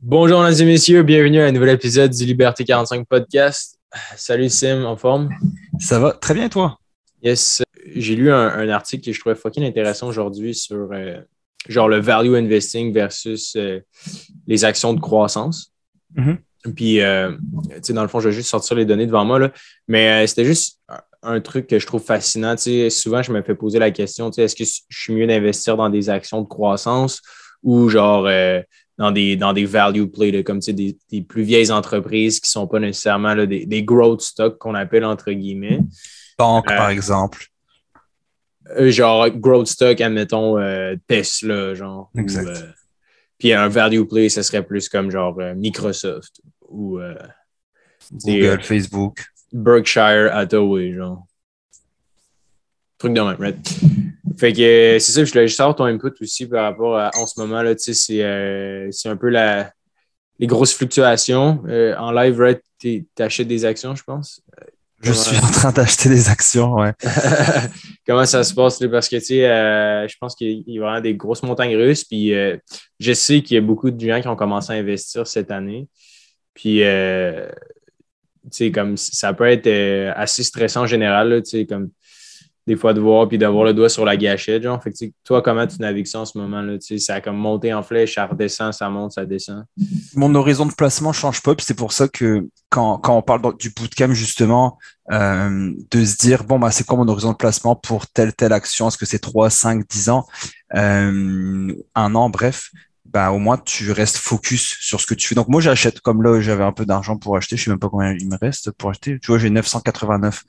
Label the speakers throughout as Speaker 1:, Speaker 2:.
Speaker 1: Bonjour, mesdames et messieurs, bienvenue à un nouvel épisode du Liberté 45 podcast. Salut Sim, en forme?
Speaker 2: Ça va très bien, toi?
Speaker 1: Yes. J'ai lu un, article que je trouvais fucking intéressant aujourd'hui sur euh, genre le value investing versus euh, les actions de croissance.
Speaker 2: Mm-hmm.
Speaker 1: Puis, euh, tu sais, dans le fond, je vais juste sortir les données devant moi, là. mais c'était juste un truc que je trouve fascinant. Tu sais, souvent, je me fais poser la question, tu sais, est-ce que je suis mieux d'investir dans des actions de croissance ou genre dans des, dans des value plays, comme des, des, plus vieilles entreprises qui ne sont pas nécessairement des, des, growth stocks qu'on appelle entre guillemets.
Speaker 2: Banque, par euh, exemple.
Speaker 1: Euh, genre growth stock, admettons euh, Tesla, genre.
Speaker 2: Exact.
Speaker 1: puis un value play, ce serait plus comme genre Microsoft ou
Speaker 2: Google, Facebook.
Speaker 1: Berkshire Hathaway, genre. Truc de même, right? Fait que euh, c'est ça, je voulais juste avoir ton input aussi par rapport à en ce moment, là, tu sais, c'est, euh, un peu la, les grosses fluctuations. Euh, en live, right, tu achètes des actions, je pense?
Speaker 2: Je suis en train d'acheter des actions, ouais.
Speaker 1: Comment ça se passe? Là? Parce que, tu sais, je pense qu'il y a vraiment des grosses montagnes russes. Puis, je sais qu'il y a beaucoup de gens qui ont commencé à investir cette année. Puis, tu sais, comme ça peut être assez stressant en général, tu sais, comme des fois de voir puis d'avoir le doigt sur la gâchette. Genre. Toi, comment tu navigues ça en ce moment? Là? Ça a comme monté en flèche, ça redescend, ça monte, ça descend.
Speaker 2: Mon horizon de placement ne change pas. c'est pour ça que quand, on parle du bootcamp, justement, euh, de se dire, bon, bah, c'est quoi mon horizon de placement pour telle, telle action? Est-ce que c'est 3, 5, 10 ans? Euh, un an, bref bah, au moins tu restes focus sur ce que tu fais. Donc moi j'achète, comme là j'avais un peu d'argent pour acheter, je sais même pas combien il me reste pour acheter. Tu vois, j'ai 989.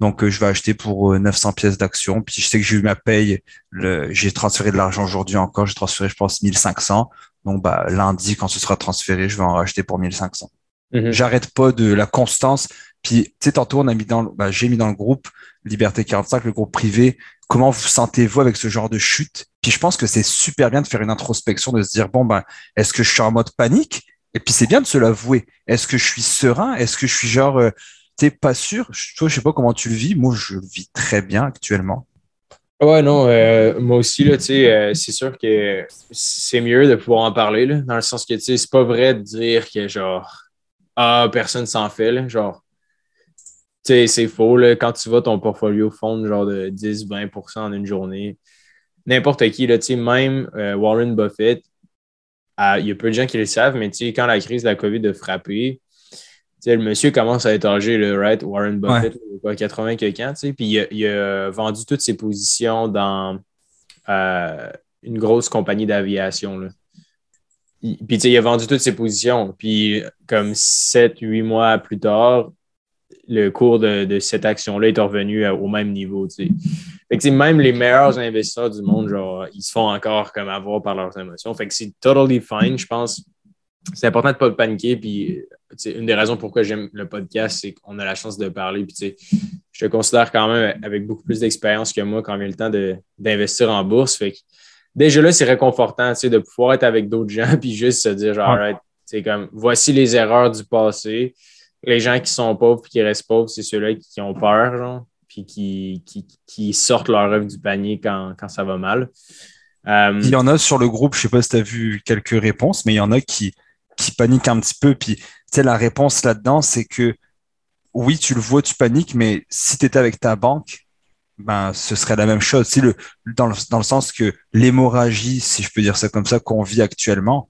Speaker 2: Donc euh, je vais acheter pour 900 euh, pièces d'action. Puis je sais que j'ai eu ma paye, j'ai transféré de l'argent aujourd'hui encore, j'ai transféré je pense 1500. Donc bah, lundi quand ce sera transféré, je vais en racheter pour 1500. Mm-hmm. J'arrête pas de la constance. Puis tu sais tantôt on a mis dans, bah, j'ai mis dans le groupe Liberté 45, le groupe privé, comment vous sentez-vous avec ce genre de chute? Puis je pense que c'est super bien de faire une introspection, de se dire, bon, ben, est-ce que je suis en mode panique? Et puis c'est bien de se l'avouer. Est-ce que je suis serein? Est-ce que je suis genre, euh, t'es pas sûr? Toi, je sais pas comment tu le vis. Moi, je le vis très bien actuellement.
Speaker 1: Ouais, non, euh, moi aussi, là, euh, c'est sûr que c'est mieux de pouvoir en parler, là, dans le sens que, tu sais, c'est pas vrai de dire que, genre, ah, personne s'en fait, là, genre, c'est faux. Là, quand tu vois ton portfolio fondre genre de 10-20% en une journée, n'importe qui, là, même euh, Warren Buffett, il y a peu de gens qui le savent, mais quand la crise de la COVID a frappé, le monsieur commence à être âgé, le right? Warren Buffett, ouais. 80 quelqu'un, puis il a, vendu toutes ses positions dans euh, une grosse compagnie d'aviation. Puis il a vendu toutes ses positions. Puis comme 7-8 mois plus tard, le cours de, cette action-là est revenu au même niveau. même les meilleurs investisseurs du monde, genre, ils se font encore comme avoir par leurs émotions. Fait que c'est totally fine, je pense. C'est important de ne pas paniquer. Puis, une des raisons pourquoi j'aime le podcast, c'est qu'on a la chance de parler. Puis, je te considère quand même avec beaucoup plus d'expérience que moi quand vient le temps d'investir en bourse. Fait que, déjà là, c'est réconfortant de pouvoir être avec d'autres gens puis juste se dire, genre, c'est comme, voici les erreurs du passé les gens qui sont pauvres et qui restent pauvres, c'est ceux-là qui, ont peur, genre, puis qui, sortent leur œuvre du panier quand, ça va mal.
Speaker 2: Euh, il y en a sur le groupe, je ne sais pas si tu as vu quelques réponses, mais il y en a qui, paniquent un petit peu. Puis, la réponse là-dedans, c'est que oui, tu le vois, tu paniques, mais si tu étais avec ta banque, ben, ce serait la même chose. Le, dans le sens que l'hémorragie, si je peux dire ça comme ça, qu'on vit actuellement,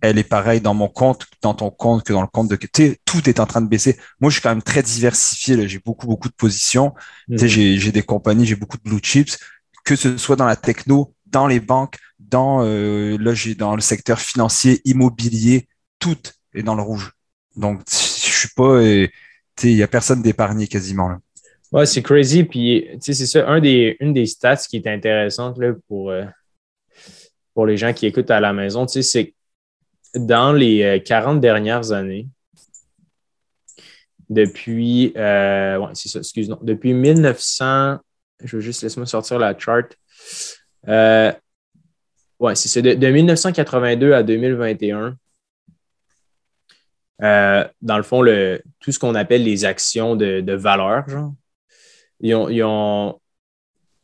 Speaker 2: elle est pareille dans mon compte, dans ton compte, que dans le compte de. Tout est en train de baisser. Moi, je suis quand même très diversifié. J'ai beaucoup, beaucoup de positions. Mhm. J'ai des compagnies, j'ai beaucoup de blue chips, que ce soit dans la techno, dans les banques, dans, euh, là, dans le secteur financier, immobilier, tout est dans le rouge. Donc, je suis pas. Il n'y a personne d'épargné quasiment. Là.
Speaker 1: Ouais, c'est crazy. Puis, c'est ça, un des, une des stats qui est intéressante là, pour, euh, pour les gens qui écoutent à la maison, c'est dans les 40 euh, dernières années, depuis, euh, c'est ça, excuse-moi, depuis 1900, je veux juste laisser-moi sortir la chart. Euh, ouais, c'est ça, de, 1982 à 2021, dans le fond, le, tout ce qu'on appelle les actions de, valeur, genre, ils ont, ils, ont,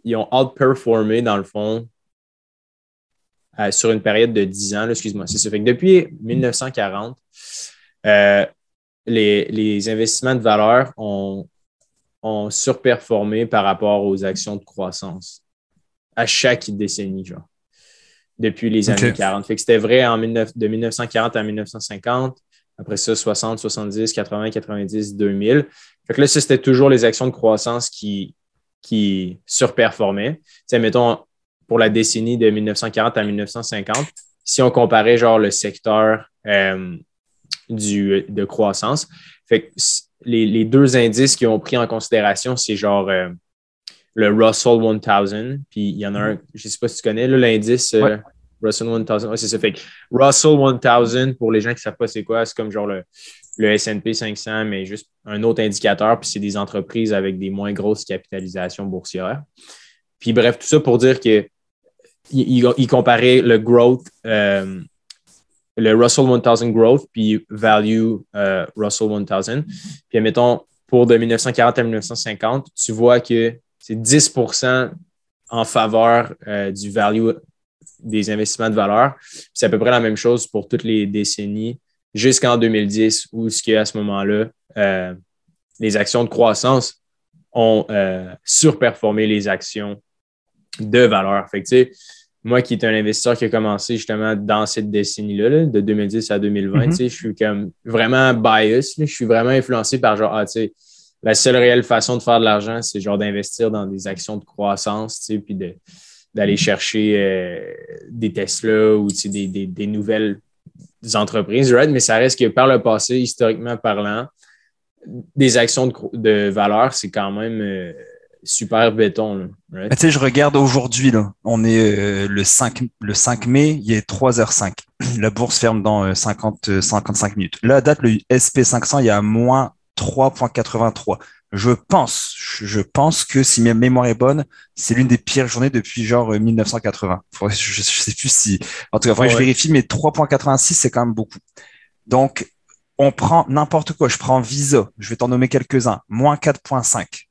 Speaker 1: ils ont outperformé, dans le fond, sur une période de 10 ans. Excuse-moi, c'est ça. Fait que depuis 1940, les, les, investissements de valeur ont, ont surperformé par rapport aux actions de croissance à chaque décennie, genre, depuis les années 40. Fait que c'était vrai en de 1940 à 1950, après ça, 60, 70, 80, 90, 2000. Fait que là, ça, c'était toujours les actions de croissance qui, qui surperformaient. sais, mettons, pour la décennie de 1940 à 1950, si on comparait genre le secteur euh, du, de croissance, fait que les, les, deux indices qui ont pris en considération, c'est genre euh, le Russell 1000, puis il y en a un, je ne sais pas si tu connais, l'indice euh, Russell 1000, c'est ça. Fait que Russell 1000, pour les gens qui ne savent pas c'est quoi, c'est comme genre le, le S&P 500, mais juste un autre indicateur, puis c'est des entreprises avec des moins grosses capitalisations boursières. Puis bref, tout ça pour dire que il, comparait le growth, euh, le Russell 1000 growth, puis value euh, Russell 1000. Puis admettons, pour de 1940 à 1950, tu vois que c'est 10% en faveur euh, du value des investissements de valeur. C'est à peu près la même chose pour toutes les décennies jusqu'en 2010, où ce à ce moment-là, les actions de croissance ont surperformé les actions de valeur. Fait moi qui est un investisseur qui a commencé justement dans cette décennie-là, de 2010 à 2020, mm-hmm. je suis comme vraiment bias, je suis vraiment influencé par genre, ah, tu sais, la seule réelle façon de faire de l'argent, c'est genre d'investir dans des actions de croissance, puis d'aller chercher euh, des Tesla ou des, des, nouvelles entreprises, right? mais ça reste que par le passé, historiquement parlant, des actions de, valeur, c'est quand même euh, super béton.
Speaker 2: tu sais, je regarde aujourd'hui, on est euh, le, 5, le 5 mai, il est 3h05. La bourse ferme dans 50, 55 minutes. Là, date, le SP500, il y a moins 3.83. Je pense, je pense que si ma mémoire est bonne, c'est l'une des pires journées depuis genre 1980. Euh, je, ne sais plus si, en tout cas, je vérifie, mais 3.86, c'est quand même beaucoup. Donc, on prend n'importe quoi. Je prends Visa, je vais t'en nommer quelques-uns, moins 4.5.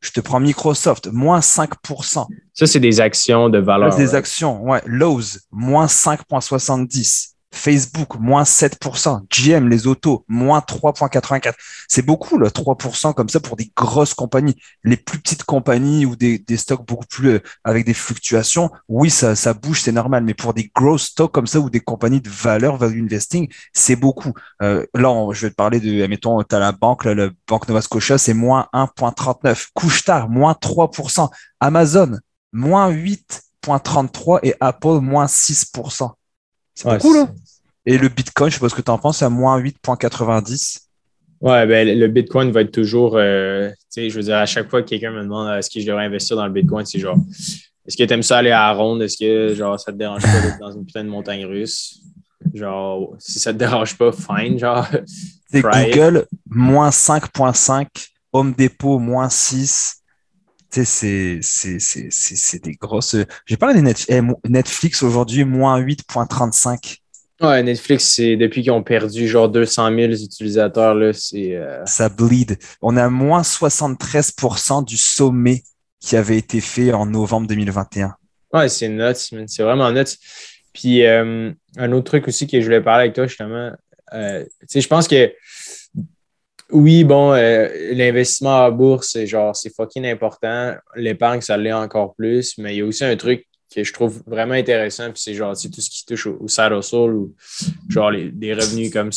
Speaker 2: Je te prends Microsoft, moins 5%.
Speaker 1: Ça, c'est des actions de valeur.
Speaker 2: Des actions, ouais. Lowe's, moins 5.70. Facebook, moins 7%. GM, les autos, moins 3,84%. C'est beaucoup, là, 3% comme ça pour des grosses compagnies. Les plus petites compagnies ou des, stocks beaucoup plus euh, avec des fluctuations, oui, ça, ça bouge, c'est normal. Mais pour des gros stocks comme ça ou des compagnies de valeur, value investing, c'est beaucoup. Euh, là, je vais te parler de, mettons, tu la banque, la Banque Nova Scotia, c'est moins 1,39. Couche-tard, moins 3%. Amazon, moins 8,33 et Apple, moins 6%. C'est beaucoup, là. Et le Bitcoin, je sais pas ce que tu en penses, c'est à moins 8,90.
Speaker 1: Ouais, ben, le Bitcoin va être toujours, euh, tu sais, je veux dire, à chaque fois que quelqu'un me demande est-ce que je devrais investir dans le Bitcoin, c'est genre, est-ce que tu aimes ça aller à la ronde? Est-ce que, genre, ça te dérange pas d'être dans une putain de montagne russe? Genre, si ça te dérange pas, fine, genre.
Speaker 2: C'est Google, moins 5,5, Home Depot, moins 6. C'est des grosses. J'ai parlé de eh, Netflix aujourd'hui, moins 8,35.
Speaker 1: Ouais, Netflix, c'est depuis qu'ils ont perdu genre 200 000 utilisateurs, là, c'est. Euh,
Speaker 2: Ça bleed. On a moins 73% du sommet qui avait été fait en novembre 2021.
Speaker 1: Ouais, c'est nuts, c'est vraiment nuts. Puis euh, un autre truc aussi que je voulais parler avec toi, justement, euh, tu sais, je pense que oui, bon, l'investissement à bourse, c'est genre, c'est fucking important. L'épargne, ça l'est encore plus, mais il y a aussi un truc que je trouve vraiment intéressant. Puis c'est genre tout ce qui touche au, side hustle ou genre les, des revenus comme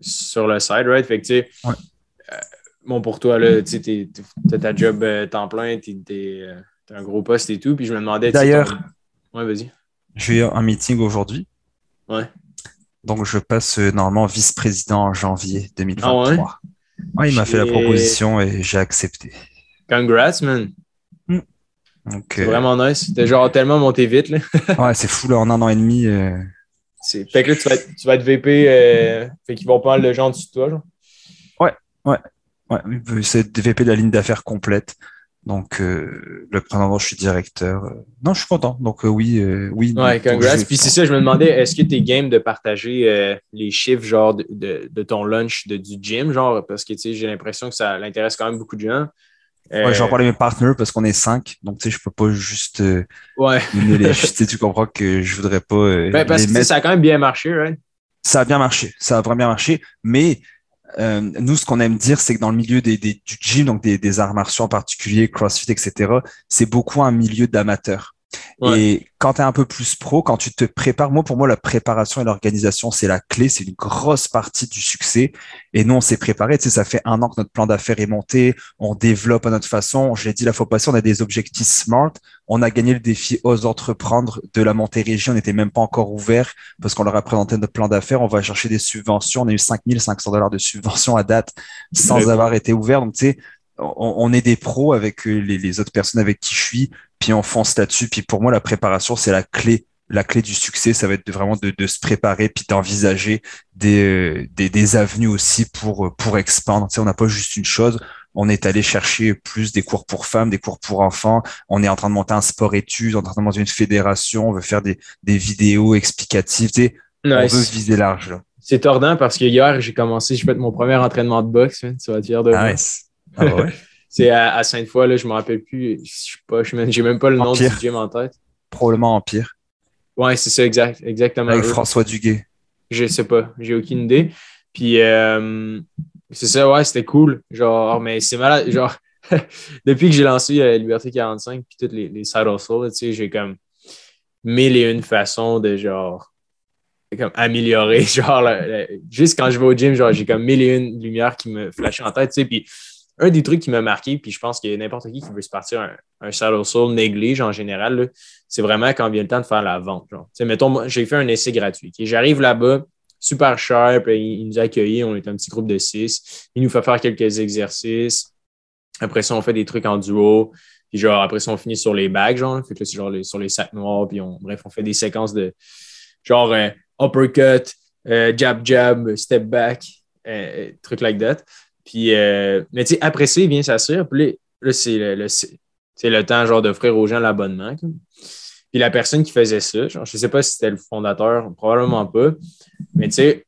Speaker 1: sur le side, right? Fait que tu sais, euh, bon, pour toi, là, tu sais, t'as ta job euh, temps plein, t'es euh, un gros poste et tout. Puis je me demandais.
Speaker 2: D'ailleurs,
Speaker 1: ouais, vas-y.
Speaker 2: J'ai eu un meeting aujourd'hui.
Speaker 1: Ouais.
Speaker 2: Donc je passe normalement vice-président en janvier 2023. Ah ouais? Il m'a fait la proposition et j'ai accepté.
Speaker 1: Congrats, man c'est euh, vraiment nice. C'était genre tellement monté vite. Là.
Speaker 2: ouais, c'est fou, là, en un an et demi. Euh...
Speaker 1: Fait que là, tu vas être, tu vas être VP, euh... fait qu'ils vont prendre le genre dessus de toi, genre.
Speaker 2: Ouais, ouais. ouais. C'est VP de la ligne d'affaires complète. Donc, euh, le président, je suis directeur. Non, je suis content. Donc, oui, oui.
Speaker 1: Ouais, congrats. Puis c'est ça, je me demandais, est-ce que tu es game de partager les chiffres, genre, de, de, ton lunch de, du gym, genre, parce que, tu sais, j'ai l'impression que ça l'intéresse quand même beaucoup de gens.
Speaker 2: Ouais, j'en parle à mes partenaires parce qu'on est cinq, donc tu sais, je peux pas juste euh,
Speaker 1: ouais.
Speaker 2: les, tu comprends que je voudrais pas. Euh,
Speaker 1: ben, parce que ça a quand même bien marché, right?
Speaker 2: Ça a bien marché, ça a vraiment bien marché, mais euh, nous, ce qu'on aime dire, c'est que dans le milieu des, des du gym, donc des, des arts martiaux en particulier, CrossFit, etc., c'est beaucoup un milieu d'amateurs. Et quand tu es un peu plus pro, quand tu te prépares, moi, pour moi, la préparation et l'organisation, c'est la clé, c'est une grosse partie du succès. Et nous, on s'est préparé. Tu sais, ça fait un an que notre plan d'affaires est monté. On développe à notre façon. Je l'ai dit la fois passée, on a des objectifs smart. On a gagné le défi Ose entreprendre de la montée région. On n'était même pas encore ouvert parce qu'on leur a présenté notre plan d'affaires. On va chercher des subventions. On a eu 5500 dollars de subventions à date sans avoir été ouvert. Donc, tu sais, on, est des pros avec euh, les, autres personnes avec qui je suis, puis on fonce là-dessus. Puis pour moi, la préparation, c'est la clé. La clé du succès, ça va être vraiment de, se préparer, puis d'envisager des, euh, des, avenues aussi pour, euh, pour expandre. Tu sais, on n'a pas juste une chose. On est allé chercher plus des cours pour femmes, des cours pour enfants. On est en train de monter un sport-études, on est en train de monter une fédération. On veut faire des, vidéos explicatives. Tu sais, On veut viser large.
Speaker 1: C'est tordant parce que hier, j'ai commencé, j'ai fait mon premier entraînement de boxe. Tu vas dire de
Speaker 2: ah ah
Speaker 1: c'est à, Sainte-Foy, là, je ne me rappelle plus. Je sais pas, je n'ai même pas le nom du gym en tête.
Speaker 2: Probablement Empire.
Speaker 1: Ouais, c'est ça, exact, exactement.
Speaker 2: Avec François Duguay.
Speaker 1: Je sais pas, j'ai aucune idée. Puis euh, c'est ça, ouais, c'était cool. Genre, mais c'est malade. Genre, depuis que j'ai lancé euh, Liberté 45 puis toutes les, les side hustles, tu sais, j'ai comme mille et une façons de genre comme améliorer. Genre, juste quand je vais au gym, genre, j'ai comme mille et une lumières qui me flashent en tête, tu sais. Puis un des trucs qui m'a marqué, puis je pense a n'importe qui qui veut se partir un, un saddle soul néglige en général, c'est vraiment quand vient le temps de faire la vente. Mettons, j'ai fait un essai gratuit. J'arrive là-bas, super cher, puis il, nous a on est un petit groupe de six. Il nous fait faire quelques exercices. Après ça, on fait des trucs en duo. Puis genre, après ça, on finit sur les bags, genre. Fait que c'est genre sur les sacs noirs. Puis bref, on fait des séquences de genre euh, uppercut, euh, jab, jab, step back, euh, trucs like that. Puis, euh, mais tu sais, après ça, il vient s'assurer. Puis là, c'est le, le, temps, genre, d'offrir aux gens l'abonnement. Puis la personne qui faisait ça, genre, je ne sais pas si c'était le fondateur, probablement pas. Mais tu sais,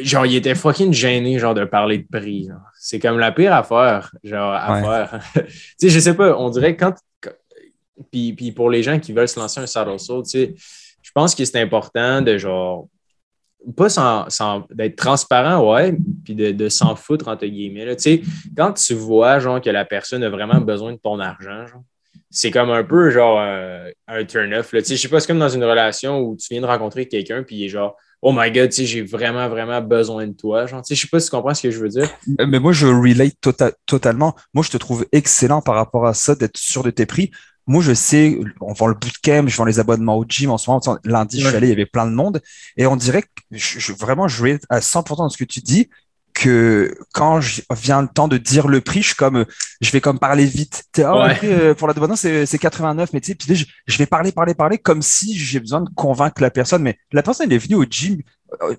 Speaker 1: genre, il était fucking gêné, genre, de parler de prix. C'est comme la pire affaire, genre, à faire. tu sais, je sais pas, on dirait quand. Puis, puis pour les gens qui veulent se lancer un saddle saut, tu sais, je pense que c'est important de, genre, pas sans, d'être transparent, ouais, puis de, s'en foutre, entre guillemets. Sais, quand tu vois, genre, que la personne a vraiment besoin de ton argent, c'est comme un peu, genre, euh, un turn-off. Tu sais, je sais pas, c'est comme dans une relation où tu viens de rencontrer quelqu'un, puis il est genre, oh my god, j'ai vraiment, vraiment besoin de toi. Genre, tu sais, je sais pas si tu comprends ce que je veux dire.
Speaker 2: Mais moi, je relate tota-, totalement. Moi, je te trouve excellent par rapport à ça, d'être sûr de tes prix moi, je sais, on vend le bootcamp, je vends les abonnements au gym en ce moment. Lundi, je suis allé, il y avait plein de monde. Et on dirait que je, vraiment, je vais à 100% de ce que tu dis, que quand je vient le temps de dire le prix, je suis comme, je vais comme parler vite. Oh, euh, pour l'abonnement, c'est 89, mais tu sais, puis je, je, vais parler, parler, parler comme si j'ai besoin de convaincre la personne. Mais la personne, elle est venue au gym euh,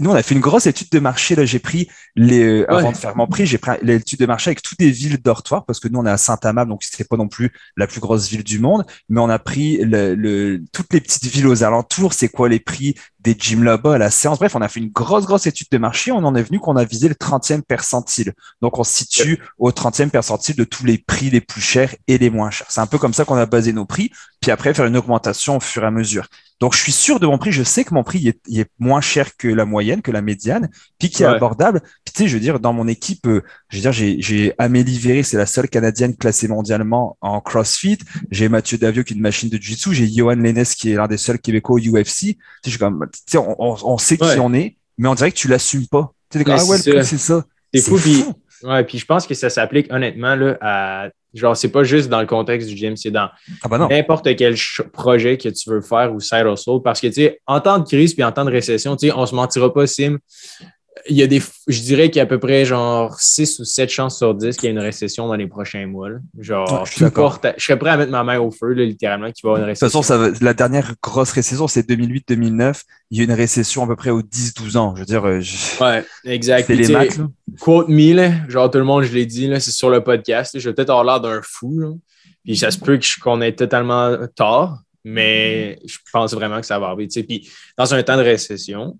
Speaker 2: nous, on a fait une grosse étude de marché. Là, j'ai pris les euh, avant de faire mon prix, j'ai pris l'étude de marché avec toutes les villes dortoirs parce que nous, on est à Saint-Amand, donc c'était pas non plus la plus grosse ville du monde, mais on a pris le, toutes les petites villes aux alentours. C'est quoi les prix des gyms là-bas à la séance? Bref, on a fait une grosse grosse étude de marché. On en est venu qu'on a visé le 30e percentile. Donc, on se situe au 30e percentile de tous les prix les plus chers et les moins chers. C'est un peu comme ça qu'on a basé nos prix. Puis après, faire une augmentation au fur et à mesure. Donc, je suis sûr de mon prix. Je sais que mon prix est, est moins cher que la moyenne, que la médiane, puis qui est abordable. Puis, tu sais, je veux dire, dans mon équipe, euh, je veux dire, j'ai Amélie Véré, c'est la seule Canadienne classée mondialement en CrossFit. J'ai Mathieu Davio, qui est une machine de Jiu-Jitsu. J'ai Johan Lennes, qui est l'un des seuls Québécois au UFC. Tu sais, comme, tu sais on, on, sait qui on est, mais on dirait que tu l'assumes pas. Tu sais, ah ouais, c'est ça.
Speaker 1: C'est fou. Puis, ouais, puis je pense que ça s'applique honnêtement là, à Genre, c'est pas juste dans le contexte du gym, c'est dans
Speaker 2: ah ben
Speaker 1: n'importe quel projet que tu veux faire ou side hustle. Parce que, tu sais, en temps de crise puis en temps de récession, tu sais, on se mentira pas, Sim il y a des, je dirais qu'il y a à peu près genre 6 ou 7 chances sur 10 qu'il y ait une récession dans les prochains mois. Genre, je, suis je serais prêt à mettre ma main au feu, littéralement, qu'il va y avoir une récession.
Speaker 2: De toute façon, la dernière grosse récession, c'est 2008-2009. Il y a une récession à peu près aux 10-12 ans. Je veux dire, euh,
Speaker 1: ouais, exact.
Speaker 2: C'est les maths.
Speaker 1: Quote me, genre tout le monde, je l'ai dit, c'est sur le podcast. je vais peut-être avoir l'air d'un fou. Puis ça se peut qu'on ait totalement tort, mais je pense vraiment que ça va arriver. Puis dans un temps de récession,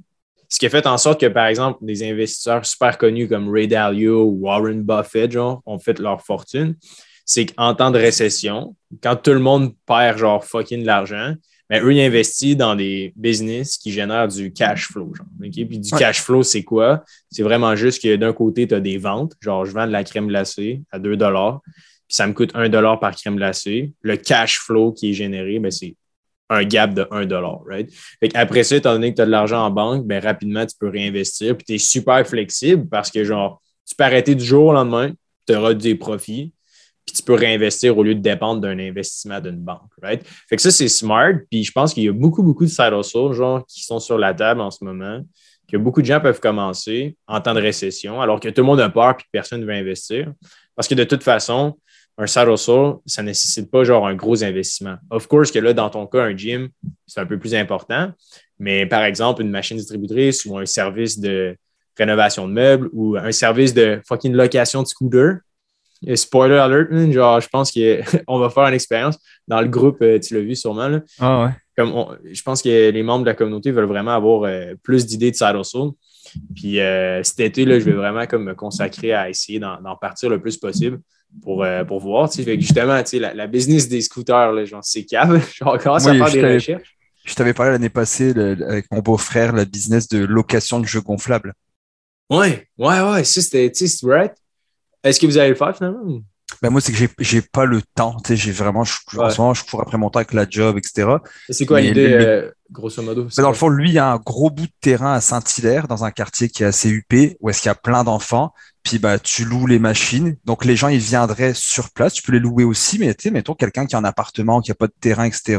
Speaker 1: ce qui a fait en sorte que, par exemple, des investisseurs super connus comme Ray Dalio ou Warren Buffett, genre, ont fait leur fortune, c'est qu'en temps de récession, quand tout le monde perd, genre, fucking de l'argent, mais eux, ils investissent dans des business qui génèrent du cash flow. Genre, Puis du cash flow, c'est quoi? C'est vraiment juste que d'un côté, tu as des ventes. Genre, je vends de la crème glacée à 2 puis ça me coûte 1 par crème glacée. Le cash flow qui est généré, ben, c'est un gap de 1 right? Fait Après ça, étant donné que tu as de l'argent en banque, ben, rapidement, tu peux réinvestir. Puis tu es super flexible parce que, genre, tu peux arrêter du jour au lendemain, tu auras des profits puis tu peux réinvestir au lieu de dépendre d'un investissement d'une banque, right? Fait que ça, c'est smart, puis je pense qu'il y a beaucoup, beaucoup de side hustles, genre, qui sont sur la table en ce moment, que beaucoup de gens peuvent commencer en temps de récession, alors que tout le monde a peur puis personne ne veut investir. Parce que de toute façon, un side hustle, ça ne nécessite pas genre un gros investissement. Of course que là, dans ton cas, un gym, c'est un peu plus important, mais par exemple, une machine distributrice ou un service de rénovation de meubles ou un service de fucking location de scooter, spoiler alert, genre, je pense qu'on va faire une expérience dans le groupe, euh, tu l'as vu sûrement. Là.
Speaker 2: Ah ouais.
Speaker 1: Comme je pense que les membres de la communauté veulent vraiment avoir euh, plus d'idées de side hustle. Puis euh, cet été, là, je vais vraiment comme me consacrer à essayer d'en partir le plus possible pour, pour voir. Fait justement, la, la business des scooters, là, genre, c'est cave. Genre, commence à faire des recherches.
Speaker 2: Je t'avais parlé l'année passée avec mon beau-frère, la business de location de jeux gonflables.
Speaker 1: Ouais, ouais, ouais, ça c'était, right? Est-ce que vous allez le faire finalement?
Speaker 2: Ben moi, c'est que j'ai pas le temps. J'ai vraiment, je, en ce moment, je cours après mon temps avec la job, etc.
Speaker 1: C'est quoi l'idée, euh, grosso modo?
Speaker 2: Mais dans le fond, lui, il y a un gros bout de terrain à Saint-Hilaire, dans un quartier qui est assez huppé, où est-ce qu'il y a plein d'enfants. Puis bah, tu loues les machines. Donc les gens, ils viendraient sur place. Tu peux les louer aussi, mais tu sais, mettons quelqu'un qui a un appartement, qui a pas de terrain, etc.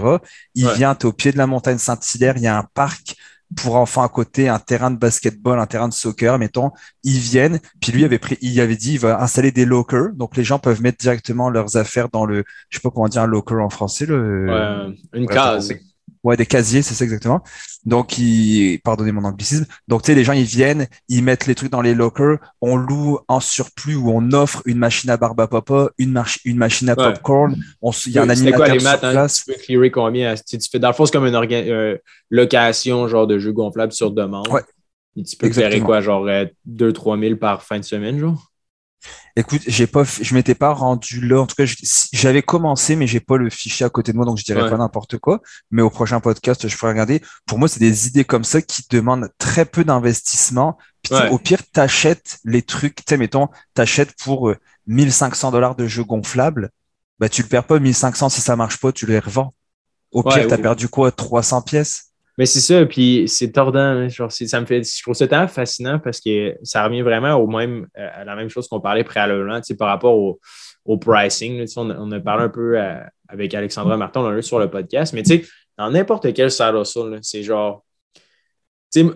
Speaker 2: Il vient, tu es au pied de la montagne Saint-Hilaire, il y a un parc pour enfants à côté, un terrain de basketball, un terrain de soccer, mettons, ils viennent, puis lui avait pris, il avait dit, il va installer des lockers, donc les gens peuvent mettre directement leurs affaires dans le, je sais pas comment dire un locker en français, le,
Speaker 1: ouais, une case.
Speaker 2: Ouais, des casiers, c'est ça exactement. Donc, ils, pardonnez mon anglicisme. Donc, tu sais, les gens, ils viennent, ils mettent les trucs dans les lockers, on loue en surplus ou on offre une machine à barbe à papa, une, une machine à popcorn. Il y a un animateur quoi, les maths, sur hein? place.
Speaker 1: tu peux clearer combien? Tu, fais, dans le fond, c'est comme une euh, location, genre de jeu gonflable sur demande.
Speaker 2: Ouais.
Speaker 1: Et tu peux faire quoi, genre 2-3 euh, 000 par fin de semaine, genre?
Speaker 2: Écoute, j'ai pas, je m'étais pas rendu là. En tout cas, j'avais commencé, mais j'ai pas le fichier à côté de moi, donc je dirais pas n'importe quoi. Mais au prochain podcast, je ferai regarder. Pour moi, c'est des idées comme ça qui demandent très peu d'investissement. Au pire, t'achètes les trucs. Tu sais, mettons, t'achètes pour 1500 euh, dollars de jeux gonflables. Bah, tu le perds pas 1500 si ça marche pas, tu les revends. Au pire, t'as perdu quoi? 300 pièces?
Speaker 1: Mais c'est ça, puis c'est tordant. Hein, ça me fait, je trouve ça tellement fascinant parce que ça revient vraiment au même, euh, à la même chose qu'on parlait préalablement par rapport au, au pricing. on, on, a parlé un peu euh, avec Alexandra Martin, on l'a eu sur le podcast, mais tu sais, dans n'importe quel side c'est genre.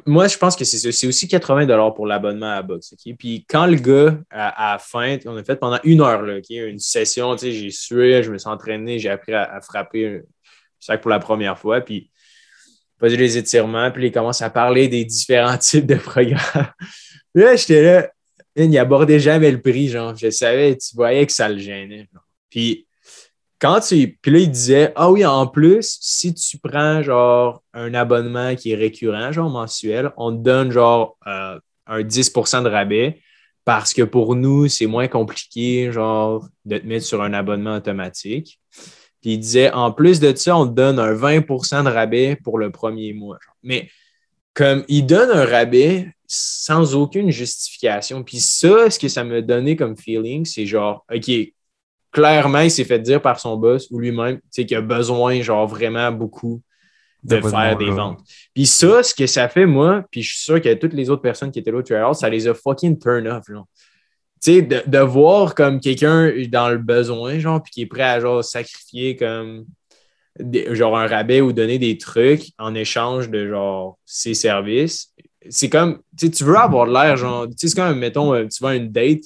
Speaker 1: moi, je pense que c'est aussi 80 pour l'abonnement à la boxe. Puis quand le gars, à, la fin, on a fait pendant une heure là, une session, j'ai sué, je me suis entraîné, j'ai appris à, à frapper un sac pour la première fois. Puis faisait les étirements, puis il commence à parler des différents types de programmes. là, j'étais là, il abordait jamais le prix, genre, je savais, tu voyais que ça le gênait. Puis, quand tu. Puis là, il disait, ah oui, en plus, si tu prends, genre, un abonnement qui est récurrent, genre mensuel, on te donne, genre, euh, un 10% de rabais parce que pour nous, c'est moins compliqué, genre, de te mettre sur un abonnement automatique. Puis il disait, en plus de ça, on te donne un 20% de rabais pour le premier mois. Mais comme il donne un rabais sans aucune justification. Puis ça, ce que ça m'a donné comme feeling, c'est genre, OK, clairement, il s'est fait dire par son boss ou lui-même qu'il a besoin, genre, vraiment beaucoup de faire des ventes. Puis ça, ce que ça fait, moi, puis je suis sûr que toutes les autres personnes qui étaient là au ça les a fucking turn off. Genre sais, de, de, voir comme quelqu'un dans le besoin, genre, puis qui est prêt à genre sacrifier comme genre un rabais ou donner des trucs en échange de genre ses services. C'est comme, tu sais, tu veux avoir l'air, genre, tu sais, c'est comme, mettons, euh, tu vas à une date,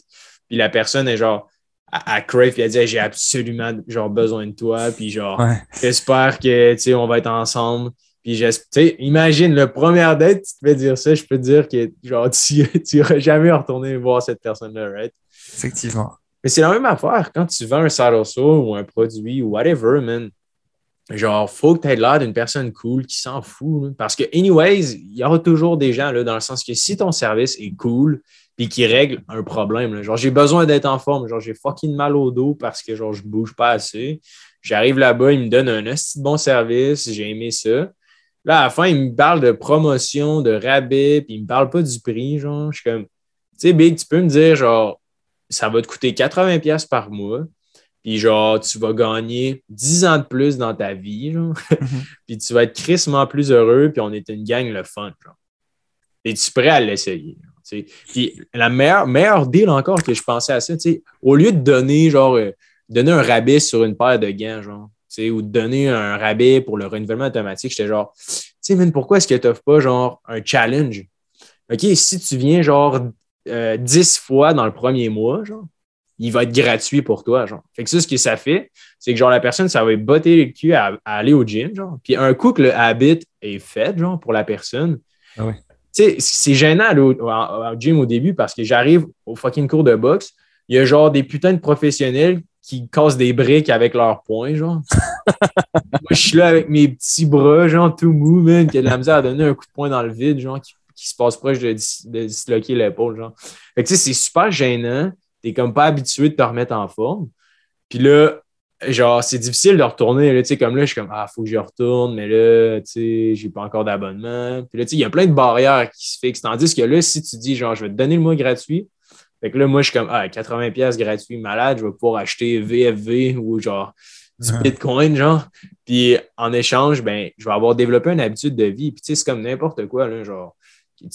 Speaker 1: puis la personne est genre, à, crave, puis elle dit, j'ai absolument, genre, besoin de toi, puis genre, j'espère que, tu sais, on va être ensemble. Puis, tu sais, imagine, le premier date, tu te fais dire ça, je peux te dire que, genre, tu n'auras jamais retourné voir cette personne-là, right?
Speaker 2: Effectivement.
Speaker 1: Mais c'est la même affaire quand tu vends un side ou un produit ou whatever, man. genre, faut que tu aies l'air d'une personne cool qui s'en fout. Parce que, anyways, il y aura toujours des gens, là, dans le sens que si ton service est cool, puis qui règle un problème, genre, j'ai besoin d'être en forme, genre, j'ai fucking mal au dos parce que, genre, je bouge pas assez. J'arrive là-bas, il me donne un bon service, j'ai aimé ça. Là, à la fin, il me parle de promotion, de rabais, puis il me parle pas du prix, genre, je suis comme, tu sais, Big, tu peux me dire, genre, ça va te coûter 80$ par mois. Puis genre, tu vas gagner 10 ans de plus dans ta vie, genre. Mhm. puis tu vas être crissement plus heureux, puis on est une gang le fun, genre. Et tu es prêt à l'essayer. Puis la meilleure, meilleure deal encore que je pensais à ça, au lieu de donner genre euh, donner un rabais sur une paire de gants, genre, ou de donner un rabais pour le renouvellement automatique, j'étais genre, tu sais, pourquoi est-ce que tu n'offres pas genre un challenge? OK, si tu viens genre 10 euh, fois dans le premier mois, genre, il va être gratuit pour toi. Genre. Fait que ça, ce que ça fait, c'est que genre la personne, ça va botter le cul à, aller au gym. Genre. Puis un coup que le habit est fait, genre, pour la personne,
Speaker 2: ah
Speaker 1: c'est gênant aller au, gym au début parce que j'arrive au fucking cours de boxe, il y a genre des putains de professionnels qui cassent des briques avec leurs poings, genre. Moi, je suis là avec mes petits bras, genre, tout mou, qui a de la misère à donner un coup de poing dans le vide, genre, qui, se passe proche de, de disloquer l'épaule, genre. Tu sais, c'est super gênant t'es comme pas habitué de te remettre en forme. Puis là, genre, c'est difficile de retourner. tu sais, comme là, je suis comme, ah, faut que je retourne, mais là, tu sais, j'ai pas encore d'abonnement. Puis là, tu sais, il y a plein de barrières qui se fixent. Tandis que là, si tu dis, genre, je vais te donner le mois gratuit, fait que là, moi, je suis comme, ah, 80 pièces gratuit, malade, je vais pouvoir acheter VFV ou genre du Bitcoin, genre. Puis en échange, ben, je vais avoir développé une habitude de vie. Puis tu sais, c'est comme n'importe quoi, là, genre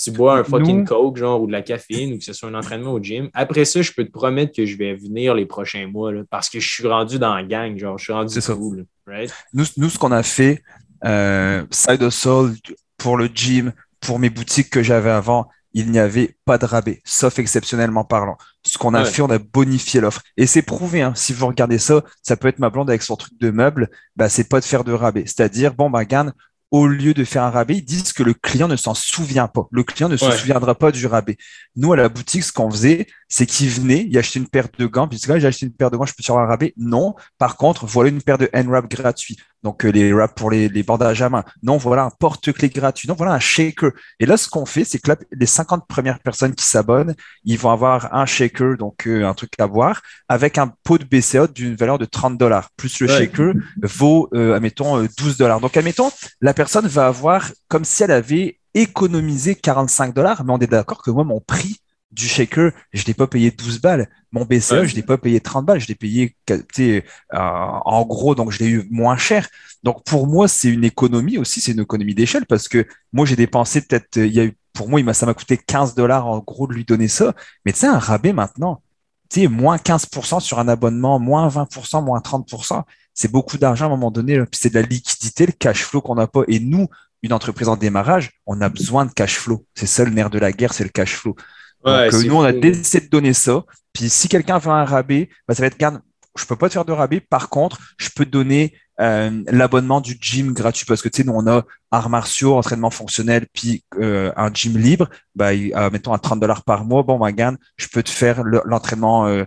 Speaker 1: tu bois un fucking coke, genre, ou de la caféine, ou que ce soit un entraînement au gym. Après ça, je peux te promettre que je vais venir les prochains mois, parce que je suis rendu dans la gang, genre, je suis rendu cool. Right?
Speaker 2: Nous, nous, ce qu'on a fait, euh, Side of Soul, pour le gym, pour mes boutiques que j'avais avant, il n'y avait pas de rabais, sauf exceptionnellement parlant. Ce qu'on a fait, on a bonifié l'offre. Et c'est prouvé, hein, si vous regardez ça, ça peut être ma blonde avec son truc de meuble, bah, c'est pas de faire de rabais. C'est-à-dire, bon, bah, Gann, au lieu de faire un rabais, ils disent que le client ne s'en souvient pas. Le client ne se souviendra pas du rabais. Nous, à la boutique, ce qu'on faisait, c'est qu'il venait, il achetait une paire de gants, puis là, j'ai acheté une paire de gants, je peux faire un rabais? Non. Par contre, voilà une paire de N-Wrap gratuit. Donc, euh, les wraps pour les, les, bandages à main. Non, voilà un porte-clés gratuit. Non, voilà un shaker. Et là, ce qu'on fait, c'est que les 50 premières personnes qui s'abonnent, ils vont avoir un shaker, donc euh, un truc à boire, avec un pot de BCA d'une valeur de 30 dollars. Plus le shaker vaut, euh, admettons, 12 dollars. Donc, admettons, la personne va avoir comme si elle avait économisé 45 dollars, mais on est d'accord que moi, mon prix du shaker, je l'ai pas payé 12 balles. Mon BCE, je l'ai pas payé 30 balles, je l'ai payé euh, en gros, donc je l'ai eu moins cher. Donc pour moi, c'est une économie aussi, c'est une économie d'échelle parce que moi, j'ai dépensé peut-être, il y a eu, pour moi, ça m'a coûté 15 dollars en gros de lui donner ça. Mais tu sais, un rabais maintenant, tu sais, moins 15% sur un abonnement, moins 20%, moins 30%, c'est beaucoup d'argent à un moment donné. Puis c'est de la liquidité, le cash flow qu'on n'a pas. Et nous, une entreprise en démarrage, on a besoin de cash flow. C'est ça le nerf de la guerre, c'est le cash flow. Donc, euh, nous, on a décidé de donner ça. Puis si quelqu'un veut un rabais, bah, ça va être, garde, je peux pas te faire de rabais. Par contre, je peux te donner euh, l'abonnement du gym gratuit parce que tu sais, nous, on a arts martiaux, entraînement fonctionnel, puis euh, un gym libre. Bah, mettons à 30 dollars par mois. Bon, Magan, je peux te faire l'entraînement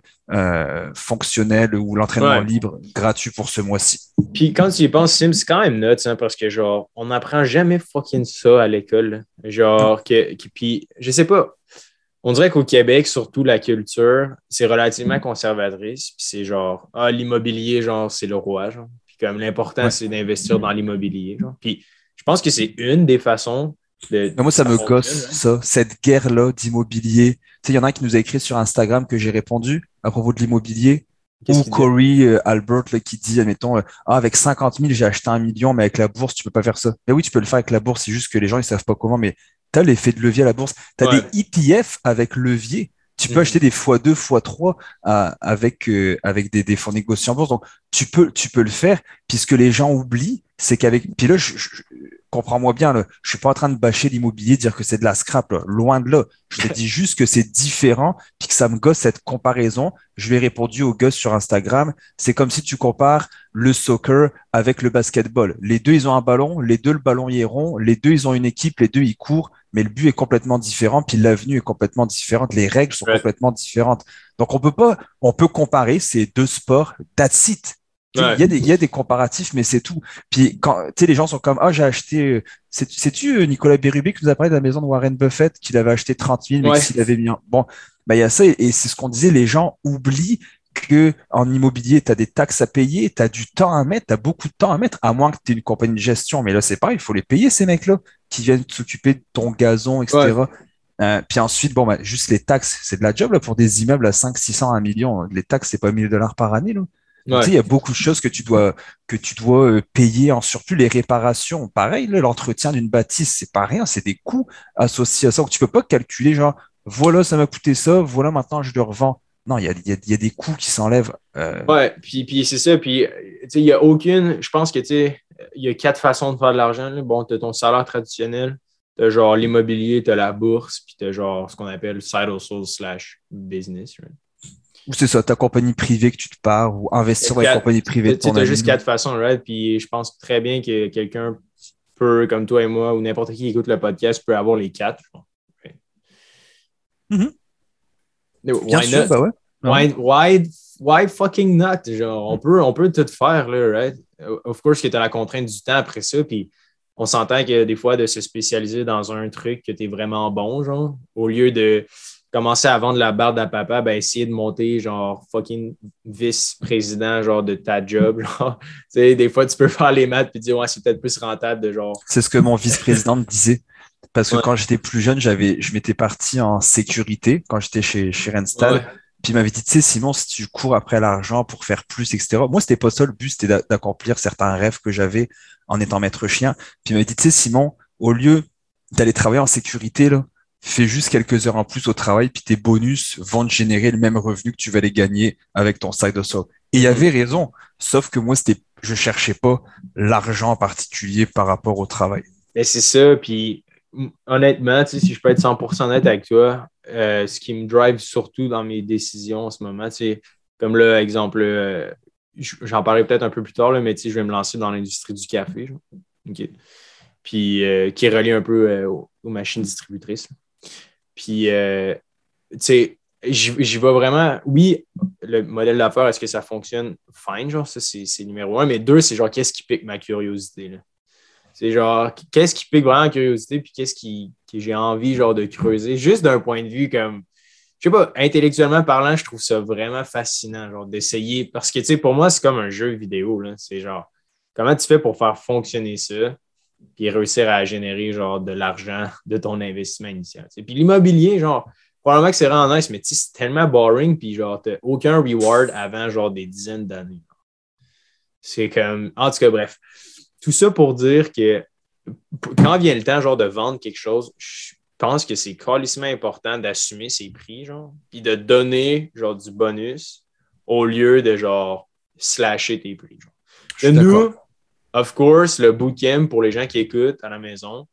Speaker 2: fonctionnel ou l'entraînement libre gratuit pour ce mois-ci.
Speaker 1: Puis quand tu y penses, Sim, c'est quand même nuts, hein, parce que genre, on n'apprend jamais fucking ça à l'école. Genre, que, que, puis je sais pas on dirait qu'au Québec, surtout la culture, c'est relativement conservatrice. Puis c'est genre, ah, l'immobilier, genre, c'est le roi. Genre. Puis comme l'important, c'est d'investir dans l'immobilier. Genre. Puis je pense que c'est une des façons de.
Speaker 2: moi, ça me gosse, hein. ça, cette guerre-là d'immobilier. Tu sais, il y en a un qui nous a écrit sur Instagram que j'ai répondu à propos de l'immobilier. Ou Corey euh, Albert qui dit, admettons, euh, ah, avec 50 000, j'ai acheté un million, mais avec la bourse, tu peux pas faire ça. Mais oui, tu peux le faire avec la bourse, c'est juste que les gens, ils savent pas comment. Mais tu as l'effet de levier à la bourse. Tu as des ETF avec levier. Tu peux mhm. acheter des x2, x3 avec, euh, avec des, des fonds négociés en bourse. Donc, tu peux, tu peux le faire. Puis ce que les gens oublient, c'est qu'avec. Puis là, je, comprends-moi bien, là, je suis pas en train de bâcher l'immobilier, dire que c'est de la scrap, loin de là. Je te dis juste que c'est différent, puis que ça me gosse cette comparaison. Je lui ai répondu au gosse sur Instagram. C'est comme si tu compares le soccer avec le basketball. Les deux, ils ont un ballon, les deux, le ballon y est rond, les deux, ils ont une équipe, les deux, ils courent, mais le but est complètement différent, puis l'avenue est complètement différente, les règles sont complètement différentes. Donc, on peut pas, on peut comparer ces deux sports, that's it. Il y, a des, y a des comparatifs, mais c'est tout. Puis quand les gens sont comme Ah, j'ai acheté. Sais-tu euh, Nicolas Bérubé qui nous a parlé de la maison de Warren Buffett, qu'il avait acheté 30 000, mais qu'il avait mis. Bon, bah, il y a ça, et, c'est ce qu'on disait, les gens oublient que en immobilier, tu as des taxes à payer, tu as du temps à mettre, tu as beaucoup de temps à mettre, à moins que tu aies une compagnie de gestion. Mais là, c'est pareil, il faut les payer, ces mecs-là, qui viennent s'occuper de ton gazon, etc. Euh, puis ensuite, bon, bah, juste les taxes, c'est de la job là, pour des immeubles à 5, 600, 1 million. Les taxes, c'est pas 1000 dollars par année. Là. Il y a beaucoup de choses que tu dois, que tu dois euh, payer en surplus. Les réparations, pareil, l'entretien d'une bâtisse, c'est pas rien, c'est des coûts associés à ça. Donc, tu peux pas calculer, genre, voilà, ça m'a coûté ça, voilà, maintenant je le revends. Non, il y a, y a, des coûts qui s'enlèvent.
Speaker 1: Euh. Ouais, puis, puis c'est ça. Puis, il n'y a aucune. Je pense que, tu sais, il y a quatre façons de faire de l'argent. Bon, tu as ton salaire traditionnel, T'as genre l'immobilier, t'as la bourse, puis t'as genre ce qu'on appelle side hustle slash business.
Speaker 2: Ou c'est ça, ta compagnie privée que tu te pars ou investir dans une compagnie privée.
Speaker 1: Tu as juste quatre façons, right? Puis je pense très bien que quelqu'un peut, comme toi et moi, ou n'importe qui qui écoute le podcast, peut avoir les quatre.
Speaker 2: Mm-hmm. Bien why sûr, bah
Speaker 1: ouais. Why, why, fucking not? Genre, on peut, on peut tout faire, là, right? Of course que tu as la contrainte du temps après ça, puis on s'entend que des fois, de se spécialiser dans un truc que tu es vraiment bon, genre, au lieu de commencer à vendre la barre à papa, ben, essayer de monter, genre, fucking vice-président, genre, de ta job, genre. tu sais, des fois, tu peux faire les maths et dire, ouais, c'est peut-être plus rentable de genre.
Speaker 2: C'est ce que mon vice-président me disait. Parce que quand j'étais plus jeune, j'avais, je m'étais parti en sécurité quand j'étais chez, chez Renstal. Puis il m'avait dit, tu sais, Simon, si tu cours après l'argent pour faire plus, etc. Moi, c'était pas ça le but, c'était d'accomplir certains rêves que j'avais en étant maître chien. Puis il m'avait dit, tu sais, Simon, au lieu d'aller travailler en sécurité, là, fais juste quelques heures en plus au travail, puis tes bonus vont te générer le même revenu que tu vas les gagner avec ton side hustle. Et il avait raison, sauf que moi, c'était, je cherchais pas l'argent en particulier par rapport au travail.
Speaker 1: Mais c'est ça, puis honnêtement, si je peux être 100% honnête avec toi, euh, ce qui me drive surtout dans mes décisions en ce moment, c'est comme là, exemple, euh, j'en parlerai peut-être un peu plus tard, mais je vais me lancer dans l'industrie du café. Puis euh, qui est relié un peu aux, machines distributrices. Puis, tu sais, j'y vais vraiment. Oui, le modèle d'affaires, est-ce que ça fonctionne? Fine, genre, ça, c'est numéro un. Mais deux, c'est genre, qu'est-ce qui pique ma curiosité? C'est genre, qu'est-ce qui pique vraiment la curiosité, puis qu'est-ce qui, que j'ai envie genre de creuser, juste d'un point de vue comme, je sais pas, intellectuellement parlant, je trouve ça vraiment fascinant, genre d'essayer, parce que, tu sais, pour moi, c'est comme un jeu vidéo, là. C'est genre, comment tu fais pour faire fonctionner ça, puis réussir à générer, genre, de l'argent de ton investissement initial. Puis l'immobilier, genre, probablement que c'est vraiment nice, mais c'est tellement boring, puis genre, t'as aucun reward avant, genre, des dizaines d'années. C'est comme, en tout cas, bref. Tout ça pour dire que quand vient le temps genre, de vendre quelque chose, je pense que c'est carrément important d'assumer ses prix, genre, puis de donner genre du bonus au lieu de genre slasher tes prix. Genre. nous, of course, le bootcamp pour les gens qui écoutent à la maison,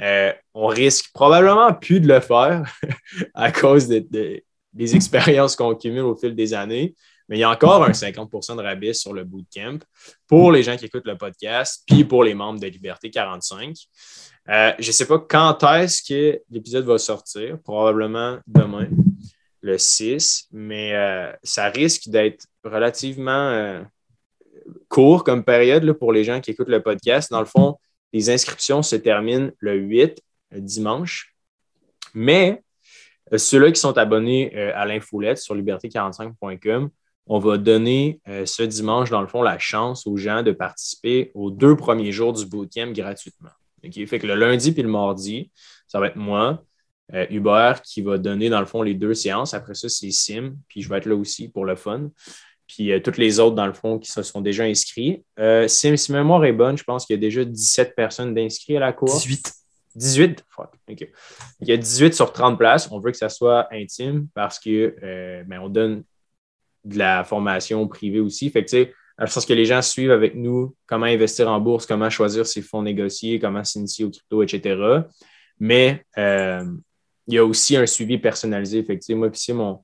Speaker 1: euh, on risque probablement plus de le faire à cause des expériences qu'on cumule au fil des années. Mais il y a encore un 50% de rabais sur le bootcamp pour les gens qui écoutent le podcast, puis pour les membres de Liberté 45. Euh, je ne sais pas quand est-ce que l'épisode va sortir, probablement demain, le 6, mais euh, ça risque d'être relativement court comme période pour les gens qui écoutent le podcast. Dans le fond, les inscriptions se terminent le 8, dimanche, mais ceux-là qui sont abonnés à l'infolette sur liberté45.com on va donner euh, ce dimanche, dans le fond, la chance aux gens de participer aux deux premiers jours du bootcamp gratuitement. OK? Fait que le lundi puis le mardi, ça va être moi, euh, Hubert, qui va donner, dans le fond, les deux séances. Après ça, c'est Sim, puis je vais être là aussi pour le fun. Puis euh, toutes les autres, dans le fond, qui se sont déjà inscrits. Sim, si ma mémoire est bonne, je pense qu'il y a déjà 17 personnes d'inscrits à la cour.
Speaker 2: 18.
Speaker 1: 18? OK. Il y a 18 sur 30 places. On veut que ça soit intime parce que ben, on donne de la formation privée aussi. Fait que, tu sais, je que les gens suivent avec nous comment investir en bourse, comment choisir ses fonds négociés, comment s'initier au crypto, etc. Mais euh, il y a aussi un suivi personnalisé. Fait que, moi, puis mon,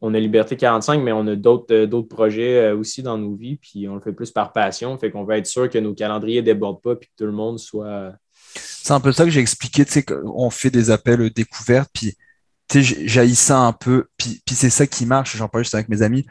Speaker 1: on a Liberté 45, mais on a d'autres, euh, projets euh, aussi dans nos vies, puis on le fait plus par passion. Fait qu'on veut être sûr que nos calendriers ne débordent pas, puis que tout le monde soit.
Speaker 2: C'est un peu ça que j'ai expliqué, tu sais, qu'on fait des appels découvertes, puis tu sais, ça un peu, puis, puis c'est ça qui marche, j'en parle juste avec mes amis.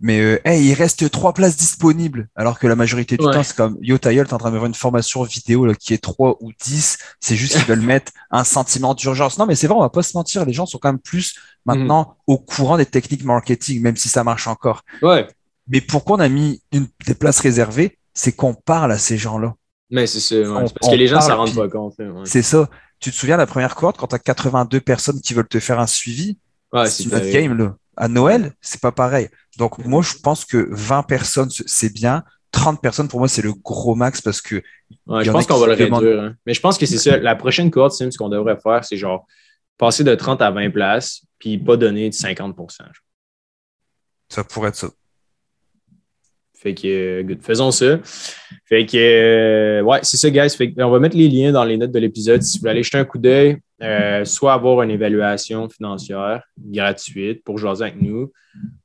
Speaker 2: Mais euh, hey, il reste trois places disponibles. Alors que la majorité du
Speaker 1: Ouais.
Speaker 2: temps, c'est comme Yo, ta gueule, t'es en train de me faire une formation vidéo là, qui est 3 ou 10. C'est juste qu'ils veulent mettre un sentiment d'urgence. Non, mais c'est vrai, on va pas se mentir. Les gens sont quand même plus maintenant au courant des techniques marketing, même si ça marche encore.
Speaker 1: Ouais.
Speaker 2: Mais pourquoi on a mis une, des places réservées? C'est qu'on parle à ces gens-là.
Speaker 1: Mais c'est ça. ouais. Parce que les gens rendent
Speaker 2: puis-
Speaker 1: pas compte. ouais.
Speaker 2: C'est ça. Tu te souviens la première cohorte quand tu as 82 personnes qui veulent te faire un suivi?
Speaker 1: Ouais,
Speaker 2: c'est notre game, là. À Noël, c'est pas pareil. Donc, moi, je pense que 20 personnes, c'est bien. 30 personnes, pour moi, c'est le gros max parce que
Speaker 1: Ouais, je
Speaker 2: en
Speaker 1: pense qu'on va le
Speaker 2: demandent-
Speaker 1: réduire. hein. Mais je pense que c'est ça. La prochaine cohorte, Sim, ce qu'on devrait faire, c'est genre passer de 30 à 20 places, puis pas donner de 50 genre.
Speaker 2: ça pourrait être ça.
Speaker 1: Fait que, good. faisons ça. Fait que, ouais, c'est ça, guys. Fait que, on va mettre les liens dans les notes de l'épisode si vous voulez aller jeter un coup d'œil, euh, soit avoir une évaluation financière gratuite pour jaser avec nous,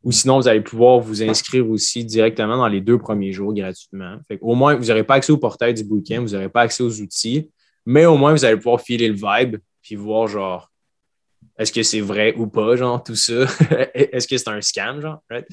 Speaker 1: ou sinon, vous allez pouvoir vous inscrire aussi directement dans les deux premiers jours gratuitement. Fait au moins, vous n'aurez pas accès au portail du bootcamp, vous n'aurez pas accès aux outils, mais au moins, vous allez pouvoir filer le vibe, puis voir, genre, est-ce que c'est vrai ou pas, genre, tout ça? est-ce que c'est un scam, genre? right?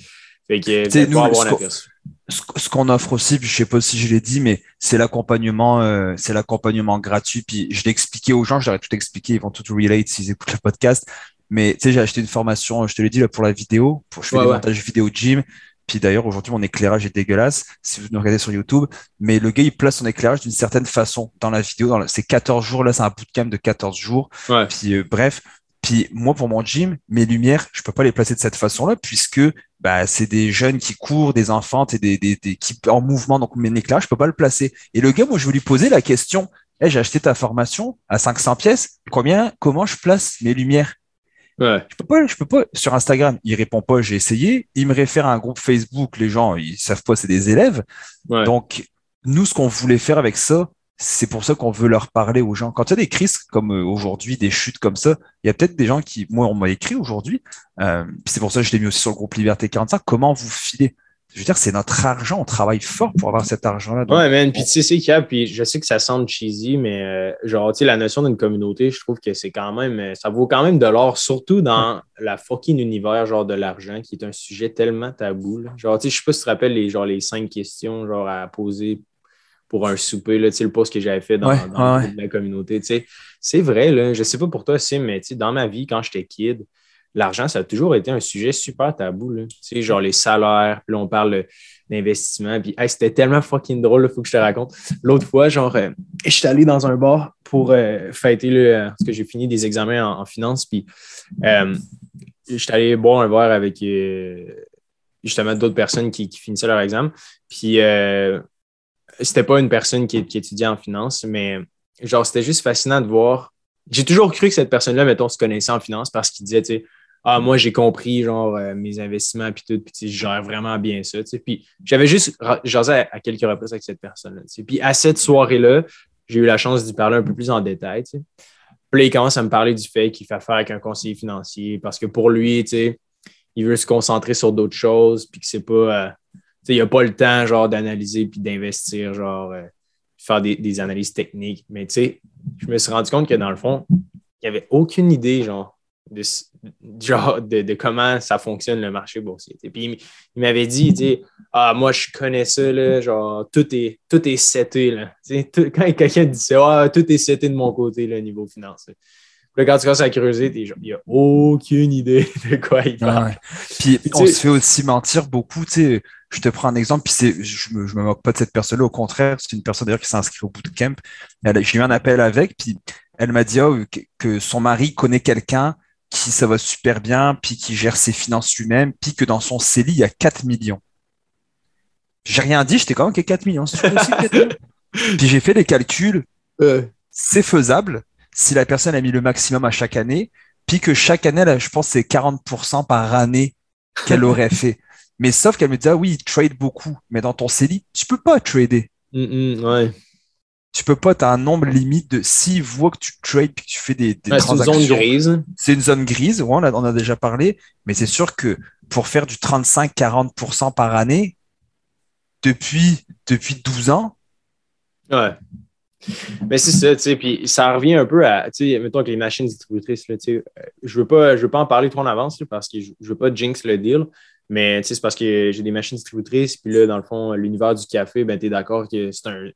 Speaker 1: Fait que, vous allez pouvoir avoir un aperçu.
Speaker 2: Ce, qu'on offre aussi, puis je sais pas si je l'ai dit, mais c'est l'accompagnement, euh, c'est l'accompagnement gratuit. Puis je l'ai expliqué aux gens, je leur ai tout expliqué, ils vont tout relate s'ils écoutent le podcast. Mais tu sais, j'ai acheté une formation, je te l'ai dit là pour la vidéo, pour je fais
Speaker 1: Ouais,
Speaker 2: des
Speaker 1: ouais.
Speaker 2: montages vidéo gym. Puis d'ailleurs, aujourd'hui, mon éclairage est dégueulasse si vous nous regardez sur YouTube. Mais le gars, il place son éclairage d'une certaine façon dans la vidéo. Dans la- C'est 14 jours, là, c'est un bootcamp de 14 jours.
Speaker 1: Ouais.
Speaker 2: Puis euh, bref, puis moi pour mon gym, mes lumières, je peux pas les placer de cette façon-là puisque bah c'est des jeunes qui courent, des enfants, et des, des, des qui en mouvement, donc mes éclairages, je peux pas le placer. Et le gars, moi je veux lui poser la question, hey, j'ai acheté ta formation à 500 pièces, combien, comment je place mes lumières?
Speaker 1: Ouais.
Speaker 2: Je peux pas, je peux pas sur Instagram. Il répond pas, j'ai essayé. Il me réfère à un groupe Facebook, les gens ils savent pas, c'est des élèves.
Speaker 1: Ouais.
Speaker 2: Donc, nous, ce qu'on voulait faire avec ça, c'est pour ça qu'on veut leur parler aux gens. Quand il y a des crises comme euh, aujourd'hui, des chutes comme ça, il y a peut-être des gens qui, moi, on m'a écrit aujourd'hui, euh, c'est pour ça que je l'ai mis aussi sur le groupe Liberté 45, comment vous filez? Je veux dire, c'est notre argent, on travaille fort pour avoir cet argent-là. Donc,
Speaker 1: Ouais, man. Puis tu sais, c'est. Puis je sais que ça semble cheesy, mais euh, genre, tu sais, la notion d'une communauté, je trouve que c'est quand même, ça vaut quand même de l'or, surtout dans la fucking univers, genre, de l'argent, qui est un sujet tellement tabou. là. Genre, tu sais, je sais pas si tu te rappelles les, genre, les cinq questions, genre, à poser pour un souper, là, tu sais, le post que j'avais fait dans,
Speaker 2: Ouais, ouais,
Speaker 1: la communauté. C'est vrai, là. Je sais pas pour toi, Sim, mais dans ma vie, quand j'étais kid, l'argent, ça a toujours été un sujet super tabou, là. Genre, les salaires, puis là, on parle d'investissement. Puis, hey, c'était tellement fucking drôle, il faut que je te raconte. L'autre fois, genre, euh, je suis allé dans un bar pour euh, fêter le. euh, parce que j'ai fini des examens en, en finance. Puis, je suis allé boire un verre avec justement d'autres personnes qui, qui finissaient leur examen. Puis, c'était pas une personne qui, étudiait en finance, mais genre, c'était juste fascinant de voir. J'ai toujours cru que cette personne-là, mettons, se connaissait en finance parce qu'il disait, tu sais, ah, moi, j'ai compris, genre, euh, mes investissements, puis tout, puis je gère vraiment bien ça, tu sais. Puis j'avais juste jasé à, à quelques reprises avec cette personne-là, tu sais. Puis à cette soirée-là, j'ai eu la chance d'y parler un peu plus en détail, tu sais. Puis là, il commence à me parler du fait qu'il fait affaire avec un conseiller financier parce que pour lui, tu sais, il veut se concentrer sur d'autres choses, puis que c'est pas, euh, il n'a pas le temps, genre, d'analyser puis d'investir, genre, euh, faire des, des analyses techniques. Mais tu sais, je me suis rendu compte que dans le fond, il n'y avait aucune idée, genre, de, genre de, de comment ça fonctionne le marché boursier. Puis il, m'avait dit, tu ah, moi, je connais ça, là, genre, tout est, tout est seté, là. Tout- quand quelqu'un dit ça, ah, tout est seté de mon côté, le niveau financier. Puis quand tu commences à creuser, il n'y a aucune idée de quoi il parle.
Speaker 2: Ouais. Puis
Speaker 1: Puis,
Speaker 2: on se fait aussi mentir beaucoup, tu sais. Je te prends un exemple, puis c'est, je me, je me moque pas de cette personne-là, au contraire, c'est une personne d'ailleurs qui s'est inscrite au bootcamp. Elle, j'ai eu un appel avec, puis elle m'a dit ah, que, son mari connaît quelqu'un qui ça va super bien, puis qui gère ses finances lui-même, puis que dans son CELI, il y a 4 millions. J'ai rien dit, j'étais quand même que 4 millions. c'est possible, 4 millions puis j'ai fait les calculs,
Speaker 1: Euh,
Speaker 2: c'est faisable si la personne a mis le maximum à chaque année, puis que chaque année, là, je pense que c'est 40% par année qu'elle aurait fait. Mais sauf qu'elle me dit, ah oui, trade beaucoup, mais dans ton CELI, tu peux pas trader.
Speaker 1: hum, hum, ouais.
Speaker 2: Tu peux pas, tu as un nombre limite de s'il voit que tu trades puis que tu fais des, des
Speaker 1: Ouais, c'est une
Speaker 2: transactions.
Speaker 1: zone grise.
Speaker 2: C'est une zone grise, ouais, on, a, on a déjà parlé, mais c'est sûr que pour faire du 35-40% par année, depuis, depuis 12 ans,
Speaker 1: Ouais. Mais c'est ça, tu sais, puis ça revient un peu à, tu sais, mettons que les machines distributrices, là, tu sais, euh, je veux pas, je veux pas en parler trop en avance, parce que je, veux pas jinx le deal, mais tu sais, c'est parce que j'ai des machines distributrices, puis là, dans le fond, l'univers du café, ben, tu es d'accord que c'est un,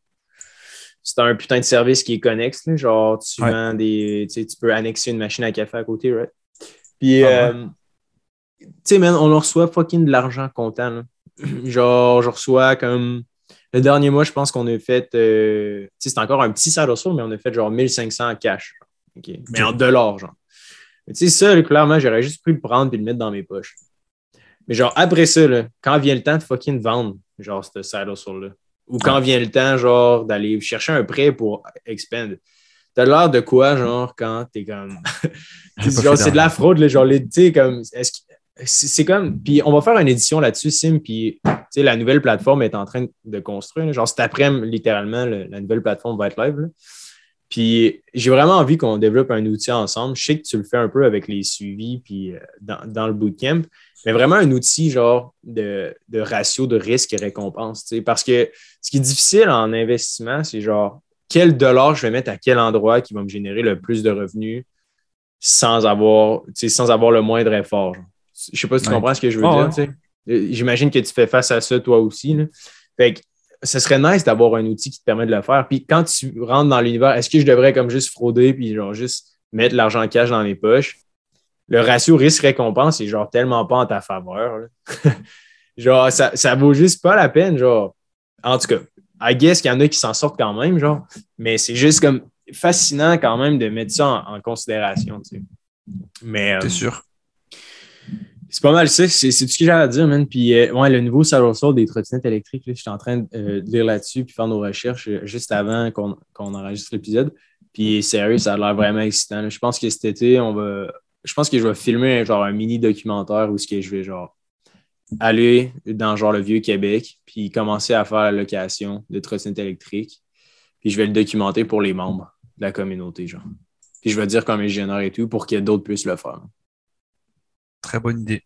Speaker 1: c'est un putain de service qui est connexe, là, genre, tu vends des, tu sais, tu peux annexer une machine à café à côté, right? Puis, ah euh, tu sais, man, on reçoit fucking de l'argent comptant, là. genre, je reçois comme le dernier mois, je pense qu'on a fait, euh, c'est encore un petit salaire mais on a fait genre 1500 en cash. Mais en dollars, genre. Mais tu sais, ça, clairement, j'aurais juste pu le prendre et le mettre dans mes poches. Mais genre, après ça, quand vient le temps de fucking vendre, genre, ce side là ou quand vient le temps, genre, d'aller chercher un prêt pour expand, t'as l'air de quoi, genre, quand t'es comme. c'est de la fraude, là, genre, tu sais, comme. Est-ce c'est comme. Puis on va faire une édition là-dessus, Sim. Puis la nouvelle plateforme est en train de construire. Genre cet après-midi, littéralement, la nouvelle plateforme va être live. Puis j'ai vraiment envie qu'on développe un outil ensemble. Je sais que tu le fais un peu avec les suivis puis euh, dans, le bootcamp, mais vraiment un outil genre de, ratio de risque et récompense. Parce que ce qui est difficile en investissement, c'est genre quel dollar je vais mettre à quel endroit qui va me générer le plus de revenus sans avoir, sans avoir le moindre effort. Je sais pas si tu comprends ce que je veux ah dire. Euh, j'imagine que tu fais face à ça toi aussi. Fait que ce serait nice d'avoir un outil qui te permet de le faire. Puis quand tu rentres dans l'univers, est-ce que je devrais comme juste frauder puis genre juste mettre l'argent en cash dans les poches? Le ratio risque-récompense est genre tellement pas en ta faveur. genre, ça, ça vaut juste pas la peine. Genre, en tout cas, I guess qu'il y en a qui s'en sortent quand même, genre, mais c'est juste comme fascinant quand même de mettre ça en, considération. Tu sais. Mais.
Speaker 2: T'es euh, sûr?
Speaker 1: C'est pas mal ça. C'est tout ce que j'ai à dire, man. Puis, euh, ouais, le nouveau saddle des trottinettes électriques, j'étais en train euh, de lire là-dessus puis faire nos recherches euh, juste avant qu'on enregistre l'épisode. Puis, sérieux, ça a l'air vraiment excitant. Je pense que cet été, on va. Je pense que je vais filmer genre un mini documentaire où ce que je vais genre aller dans genre le vieux Québec puis commencer à faire la location de trottinettes électriques. Puis je vais le documenter pour les membres de la communauté, genre. Puis je vais dire comme ingénieur et tout pour que d'autres puissent le faire.
Speaker 2: Très bonne idée.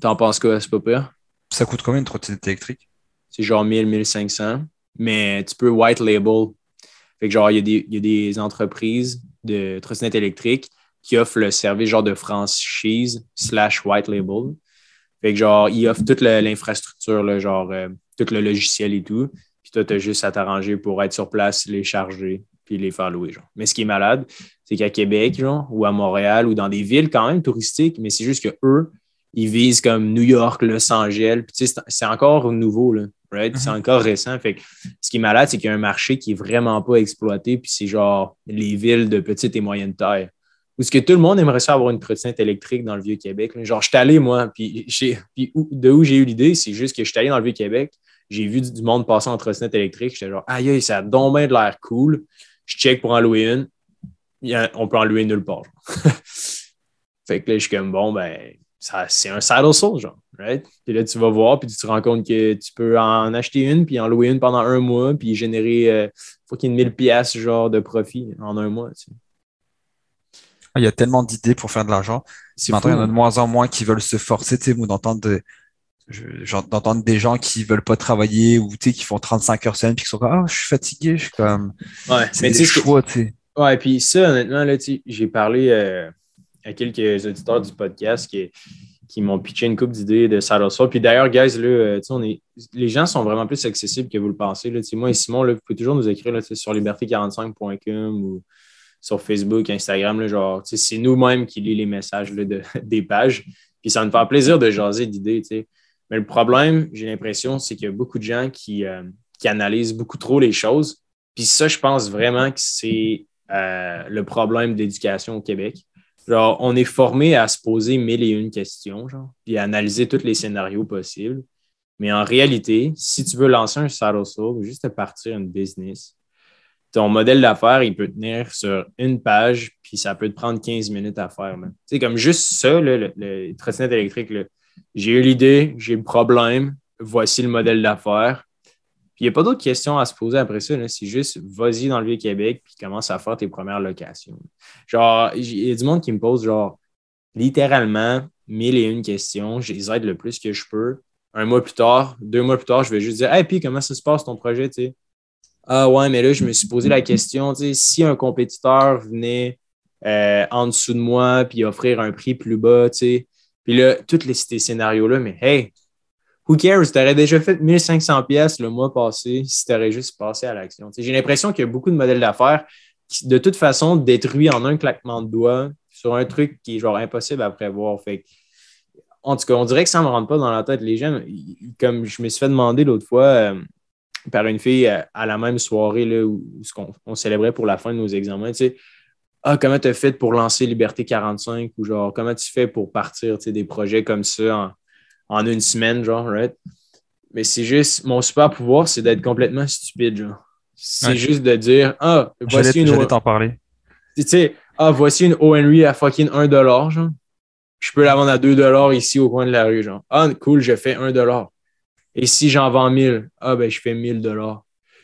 Speaker 1: T'en penses quoi, c'est pas pire?
Speaker 2: Ça coûte combien une trottinette électrique?
Speaker 1: C'est genre 1000, 1500. Mais tu peux white label. Fait que genre, il y, a des entreprises de trottinettes électriques qui offrent le service genre de franchise slash white label. Fait que genre, ils offrent toute l'infrastructure, genre euh, tout le logiciel et tout. Puis toi, tu as juste à t'arranger pour être sur place, les charger, puis les faire louer. Genre. Mais ce qui est malade, c'est qu'à Québec, genre, ou à Montréal, ou dans des villes quand même touristiques, mais c'est juste que eux, ils visent comme New York, Los Angeles. c'est encore nouveau, là, right? C'est mhm. encore récent. Fait ce qui est malade, c'est qu'il y a un marché qui est vraiment pas exploité, puis c'est genre les villes de petite et moyenne taille. Où ce que tout le monde aimerait ça avoir une trottinette électrique dans le Vieux-Québec. Genre, je suis allé, moi, puis, puis de où j'ai eu l'idée, c'est juste que je suis allé dans le Vieux-Québec, j'ai vu du monde passer en trottinette électrique, j'étais genre, aïe, ça a donc bien de l'air cool. Je check pour en louer une on peut en louer nulle part. fait que là, je suis comme, bon, ben, c'est un saddle soul, genre, right? Puis là, tu vas voir, puis tu te rends compte que tu peux en acheter une, puis en louer une pendant un mois, puis générer euh, fucking 1000 pièces genre de profit en un mois,
Speaker 2: ah, Il y a tellement d'idées pour faire de l'argent. Maintenant, il y en a de moins en moins qui veulent se forcer, tu sais, ou d'entendre d'entendre des gens qui veulent pas travailler ou qui font 35 heures semaine puis qui sont comme ah je suis fatigué je suis comme
Speaker 1: ouais mais tu sais Ouais, puis ça, honnêtement, là, j'ai parlé euh, à quelques auditeurs du podcast qui, qui m'ont pitché une coupe d'idées de Saddle Puis d'ailleurs, guys, là, euh, on est, les gens sont vraiment plus accessibles que vous le pensez. Là. Moi et Simon, là, vous pouvez toujours nous écrire là, sur liberté45.com ou sur Facebook, Instagram. Là, genre, c'est nous-mêmes qui lisons les messages de, des pages. Puis ça nous fait plaisir de jaser d'idées. Mais le problème, j'ai l'impression, c'est qu'il y a beaucoup de gens qui, euh, qui analysent beaucoup trop les choses. Puis ça, je pense vraiment que c'est euh, le problème d'éducation au Québec. Genre, on est formé à se poser mille et une questions, genre, puis à analyser tous les scénarios possibles. Mais en réalité, si tu veux lancer un saddle ou juste partir une business, ton modèle d'affaires, il peut tenir sur une page, puis ça peut te prendre 15 minutes à faire. Sais, comme juste ça, le, le trottinette électrique, j'ai eu l'idée, j'ai le problème, voici le modèle d'affaires il n'y a pas d'autres questions à se poser après ça. C'est juste vas-y dans le Vieux-Québec puis commence à faire tes premières locations. Genre, il y a du monde qui me pose genre littéralement mille et une questions. Je les aide le plus que je peux. Un mois plus tard, deux mois plus tard, je vais juste dire Hey, puis comment ça se passe ton projet? Tu Ah ouais, mais là, je me suis posé la question, si un compétiteur venait euh, en dessous de moi puis offrir un prix plus bas, tu sais, puis là, tous les, ces scénarios-là, mais hey, who cares? Tu aurais déjà fait 1500 pièces le mois passé si tu aurais juste passé à l'action. J'ai l'impression qu'il y a beaucoup de modèles d'affaires qui, de toute façon, détruisent en un claquement de doigts sur un truc qui est genre impossible à prévoir. Fait en tout cas, on dirait que ça ne me rentre pas dans la tête. Les gens, comme je me suis fait demander l'autre fois euh, par une fille à, la même soirée là, où, on, célébrait pour la fin de nos examens, tu sais, ah, comment tu as fait pour lancer Liberté 45 ou genre comment tu fais pour partir des projets comme ça en, une semaine, genre, right? Mais c'est juste, mon super pouvoir, c'est d'être complètement stupide, genre. C'est juste de dire, ah,
Speaker 2: voici une. T'en parler.
Speaker 1: Tu sais, ah, voici une à fucking 1$, genre. Je peux la vendre à 2$ ici au coin de la rue, genre. Ah, cool, je fais 1$. Et si j'en vends 1000, ah, ben, je fais 1000$. Tu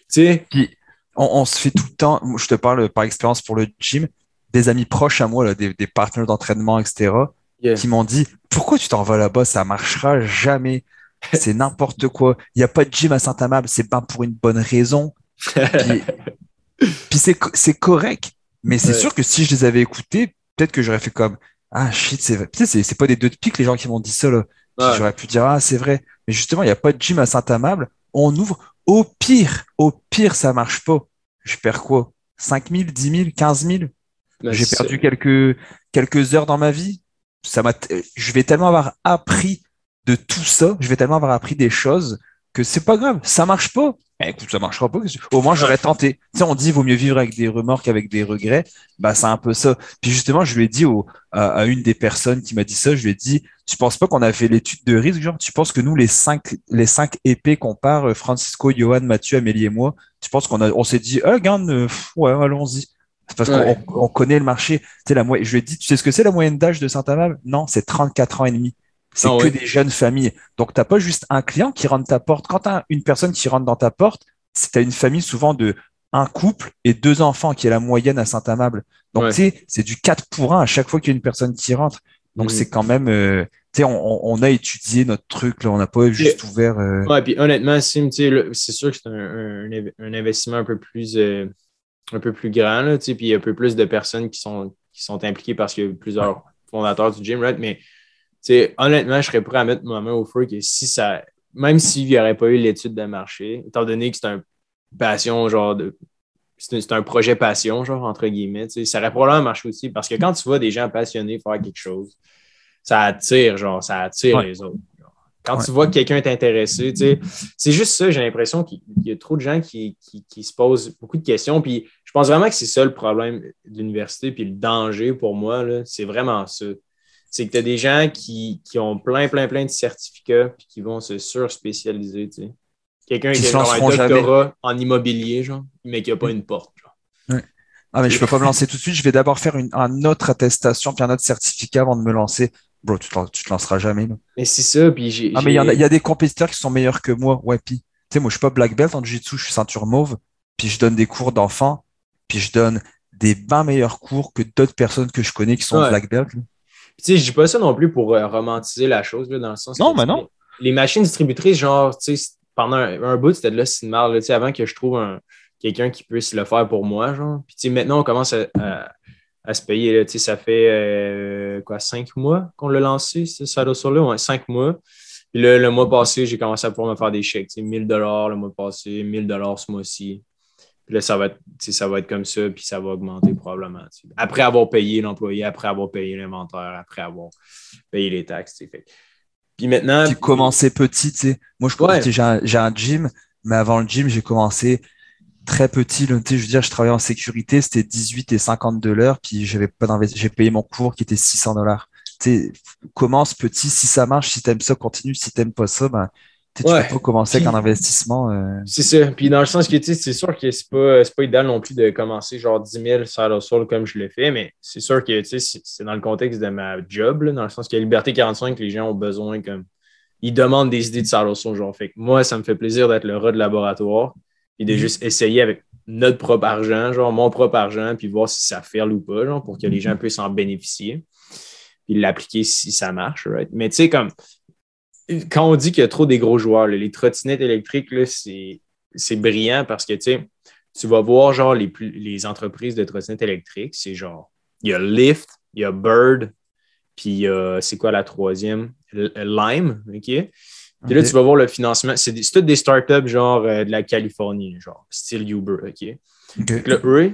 Speaker 1: sais?
Speaker 2: Puis, on, se fait tout le temps, je te parle par expérience pour le gym, des amis proches à moi, des, partenaires d'entraînement, etc., qui m'ont dit Pourquoi tu t'en vas là-bas? Ça marchera jamais. C'est n'importe quoi. Il n'y a pas de gym à Saint-Amable. C'est pas pour une bonne raison. Puis, c'est correct. Mais c'est sûr que si je les avais écoutés, peut-être que j'aurais fait comme Ah shit, c'est c'est pas des deux de pique les gens qui m'ont dit ça. J'aurais pu dire Ah, c'est vrai. Mais justement, il n'y a pas de gym à Saint-Amable. On ouvre. Au pire, au pire, ça marche pas. Je perds quoi? 5 000, 10 000, 15 000 ben, J'ai perdu quelques, quelques heures dans ma vie. Ça m'a, je vais tellement avoir appris de tout ça, je vais tellement avoir appris des choses que c'est pas grave. Ça marche pas. Eh, écoute, ça marchera pas. Au moins, j'aurais tenté. Tu sais, on dit vaut mieux vivre avec des remords qu'avec des regrets. Bah, c'est un peu ça. Puis justement, je lui ai dit au, à, une des personnes qui m'a dit ça, je lui ai dit, tu penses pas qu'on a fait l'étude de risque, genre, tu penses que nous, les cinq, les cinq épées qu'on part, euh, Francisco, Johan, Mathieu, Amélie et moi, tu penses qu'on a, on s'est dit, ah, euh, ouais, allons-y. C'est parce qu'on connaît le marché. Tu sais, la je lui ai dit, tu sais ce que c'est la moyenne d'âge de Saint-Amable? Non, c'est 34 ans et demi. C'est ah que des jeunes familles. Donc, tu n'as pas juste un client qui rentre ta porte. Quand tu as une personne qui rentre dans ta porte, tu as une famille souvent de un couple et deux enfants, qui est la moyenne à Saint-Amable. Donc, tu sais, c'est du 4 pour 1 à chaque fois qu'il y a une personne qui rentre. Donc, c'est quand même. Euh, tu sais, on, a étudié notre truc, là, on n'a pas juste ouvert. Euh...
Speaker 1: Ouais, puis honnêtement, Sim, c'est sûr que c'est un, un, investissement un peu plus. Euh, un peu plus grand, là, puis il y a un peu plus de personnes qui sont, qui sont impliquées parce qu'il y a plusieurs fondateurs du gym, right? Mais honnêtement, je serais prêt à mettre ma main au feu que si ça, même s'il n'y aurait pas eu l'étude de marché, étant donné que c'est un passion, genre de. C'est un, projet passion, genre, entre guillemets, ça aurait probablement marché aussi parce que quand tu vois des gens passionnés faire quelque chose, ça attire, genre, ça attire les autres. Quand tu vois que quelqu'un est intéressé, c'est juste ça, j'ai l'impression qu'il y a trop de gens qui, se posent beaucoup de questions. Puis je pense vraiment que c'est ça le problème de l'université, puis le danger pour moi, c'est vraiment ça. C'est que tu as des gens qui, ont plein, plein, plein de certificats, puis qui vont se surspécialiser. Quelqu'un qui a un doctorat en immobilier, genre, mais qui n'a pas une porte.
Speaker 2: Ah, mais je ne peux pas me lancer tout de suite. Je vais d'abord faire une, autre attestation, puis un autre certificat avant de me lancer. Bro, tu ne te, lanceras jamais.
Speaker 1: Mais c'est ça. Puis j'ai,
Speaker 2: ah, mais il y, a des compétiteurs qui sont meilleurs que moi. Ouais, puis, tu sais, moi, je suis pas black belt en jiu-jitsu, je suis ceinture mauve. Puis je donne des cours d'enfants. Puis je donne des 20 meilleurs cours que d'autres personnes que je connais qui sont black belt. Tu
Speaker 1: sais, je dis pas ça non plus pour euh, romantiser la chose, là, dans le sens.
Speaker 2: Non, mais non.
Speaker 1: Les machines distributrices, genre, tu sais, pendant un, bout, c'était de là, c'est tu sais, avant que je trouve quelqu'un qui puisse le faire pour moi, genre. Puis, tu sais, maintenant, on commence à à se payer. Là, ça fait euh, quoi, cinq mois qu'on l'a lancé, ça doit sur là, ouais, cinq mois. Puis là, le mois passé, j'ai commencé à pouvoir me faire des chèques. 1000 dollars le mois passé, 1000 dollars ce mois-ci. Puis là, ça va, être, ça va être comme ça, puis ça va augmenter probablement. Après avoir payé l'employé, après avoir payé l'inventaire, après avoir payé les taxes. Fait. Puis maintenant.
Speaker 2: Puis commencer petit, tu sais. Moi, je j'ai un, un, gym, mais avant le gym, j'ai commencé très petit. je veux dire, je travaillais en sécurité, c'était 18 et 50 dollars, puis j'avais pas j'ai payé mon cours qui était 600 dollars. Tu commence petit, si ça marche, si tu aimes ça, continue. Si tu n'aimes pas ça, ben, tu peux pas commencer avec un investissement. Euh.
Speaker 1: C'est ça. Puis dans le sens que c'est sûr que c'est pas, pas idéal non plus de commencer genre 10 000 sur le sol comme je l'ai fait, mais c'est sûr que c'est dans le contexte de ma job, dans le sens que Liberté 45, les gens ont besoin comme. Ils demandent des idées de salle genre. Fait que moi, ça me fait plaisir d'être le rat de laboratoire et de mhm. juste essayer avec notre propre argent, genre mon propre argent, puis voir si ça fait ou pas, genre, pour que les gens mhm. puissent en bénéficier, puis l'appliquer si ça marche. Right? Mais tu sais, comme quand on dit qu'il y a trop des gros joueurs, les trottinettes électriques, c'est brillant parce que tu sais, tu vas voir genre les, les entreprises de trottinettes électriques, c'est genre, il y a Lyft, il y a Bird, puis c'est quoi la troisième? Lime, OK? Puis là, tu vas voir le financement. C'est toutes des startups genre euh, de la Californie, genre style Uber, OK? Là, eux,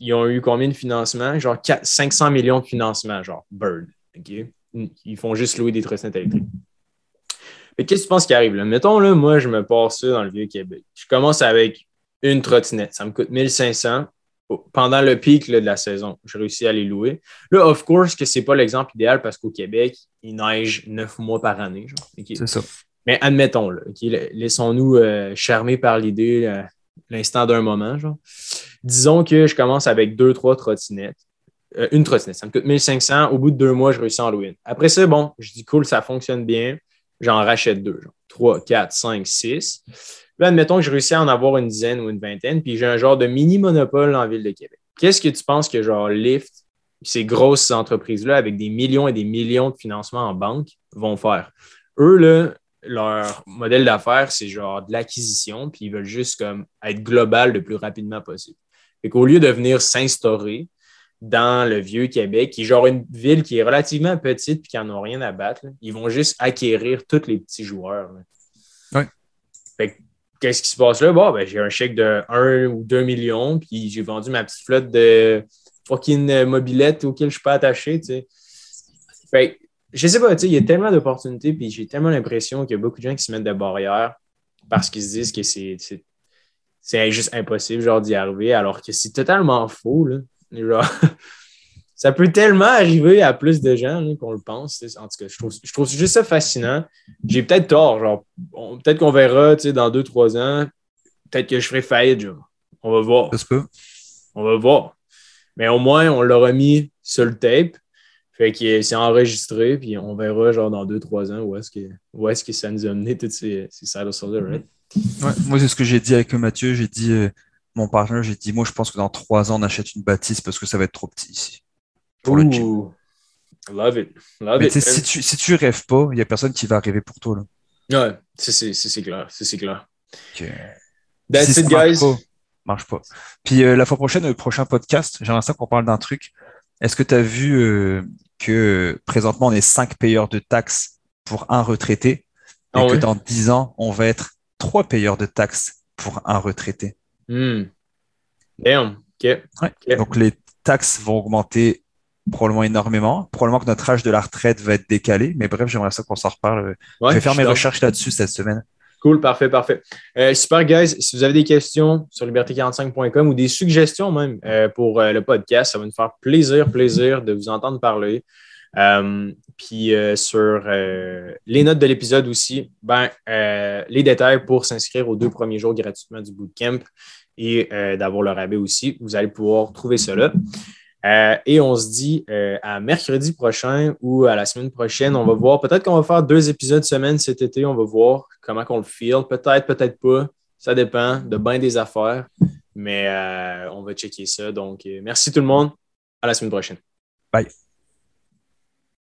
Speaker 1: ils ont eu combien de financement? Genre 500 millions de financement, genre Bird, OK? Ils font juste louer des trottinettes électriques. Mais qu'est-ce que tu penses qui arrive là? Mettons, là, moi, je me passe ça dans le Vieux-Québec. Je commence avec une trottinette. Ça me coûte 1500 pendant le pic de la saison. J'ai réussi à les louer. Là, of course, que ce n'est pas l'exemple idéal parce qu'au Québec, il neige neuf mois par année.
Speaker 2: C'est ça.
Speaker 1: Mais admettons-le. Laissons-nous euh, charmer par l'idée euh, l'instant d'un moment. Genre. Disons que je commence avec deux, trois trottinettes. Euh, une trottinette, ça me coûte 1500. Au bout de deux mois, je réussis en une. Après ça, bon, je dis cool, ça fonctionne bien. J'en rachète deux. Genre. 3, 4, 5, 6. Là, admettons que je réussis à en avoir une dizaine ou une vingtaine, puis j'ai un genre de mini monopole en ville de Québec. Qu'est-ce que tu penses que genre Lyft, ces grosses entreprises-là, avec des millions et des millions de financements en banque, vont faire? Eux, là, leur modèle d'affaires, c'est genre de l'acquisition, puis ils veulent juste comme être global le plus rapidement possible. Fait qu'au lieu de venir s'instaurer dans le vieux Québec, qui est genre une ville qui est relativement petite puis qui n'en ont rien à battre, ils vont juste acquérir tous les petits joueurs. Fait qu'est-ce qui se passe là? Bon, ben, j'ai un chèque de 1 ou 2 millions, puis j'ai vendu ma petite flotte de fucking mobilette auquel je suis pas attaché, tu sais. Fait je sais pas, tu sais, il y a tellement d'opportunités, puis j'ai tellement l'impression qu'il y a beaucoup de gens qui se mettent des barrières parce qu'ils se disent que c'est, c'est, juste impossible, genre, d'y arriver, alors que c'est totalement faux, là. Genre, ça peut tellement arriver à plus de gens qu'on le pense. En tout cas, je trouve, je trouve juste ça fascinant. J'ai peut-être tort, genre, peut-être qu'on verra, tu sais, dans deux, trois ans, peut-être que je ferai faillite, genre. On va voir. On va voir. Mais au moins, on l'aura mis sur le tape. Fait que c'est enregistré, puis on verra genre dans deux, trois ans où est-ce que, où est que ça nous a mené toutes ces, ces side right?
Speaker 2: Ouais, moi, c'est ce que j'ai dit avec Mathieu. J'ai dit, euh, mon partenaire, j'ai dit, moi, je pense que dans trois ans, on achète une bâtisse parce que ça va être trop petit ici.
Speaker 1: Pour le gym. Love it. Love
Speaker 2: it. Si tu, si tu rêves pas, il n'y a personne qui va rêver pour toi.
Speaker 1: Là. Ouais, c'est clair. C'est clair.
Speaker 2: Okay.
Speaker 1: That's it, guys.
Speaker 2: Marche pas, marche pas. Puis euh, la fois prochaine, le prochain podcast, j'aimerais ça qu'on parle d'un truc. Est-ce que tu as vu euh, que présentement, on est cinq payeurs de taxes pour un retraité et ah que dans dix ans, on va être trois payeurs de taxes pour un retraité.
Speaker 1: Hmm. Damn.
Speaker 2: Donc, les taxes vont augmenter probablement énormément. Probablement que notre âge de la retraite va être décalé. Mais bref, j'aimerais ça qu'on s'en reparle. je vais faire mes recherches là-dessus cette semaine.
Speaker 1: Cool, parfait, parfait. Euh, super, guys. Si vous avez des questions sur liberté45.com ou des suggestions même euh, pour euh, le podcast, ça va nous faire plaisir, plaisir de vous entendre parler. puis sur les notes de l'épisode aussi, ben, les détails pour s'inscrire aux deux premiers jours gratuitement du bootcamp et d'avoir le rabais aussi, vous allez pouvoir trouver cela. Euh, et on se dit euh, à mercredi prochain ou à la semaine prochaine. On va voir. Peut-être qu'on va faire deux épisodes semaine cet été. On va voir comment on le feel. Peut-être, peut-être pas. Ça dépend de bien des affaires. Mais euh, on va checker ça. Donc, merci tout le monde. À la semaine prochaine.
Speaker 2: Bye.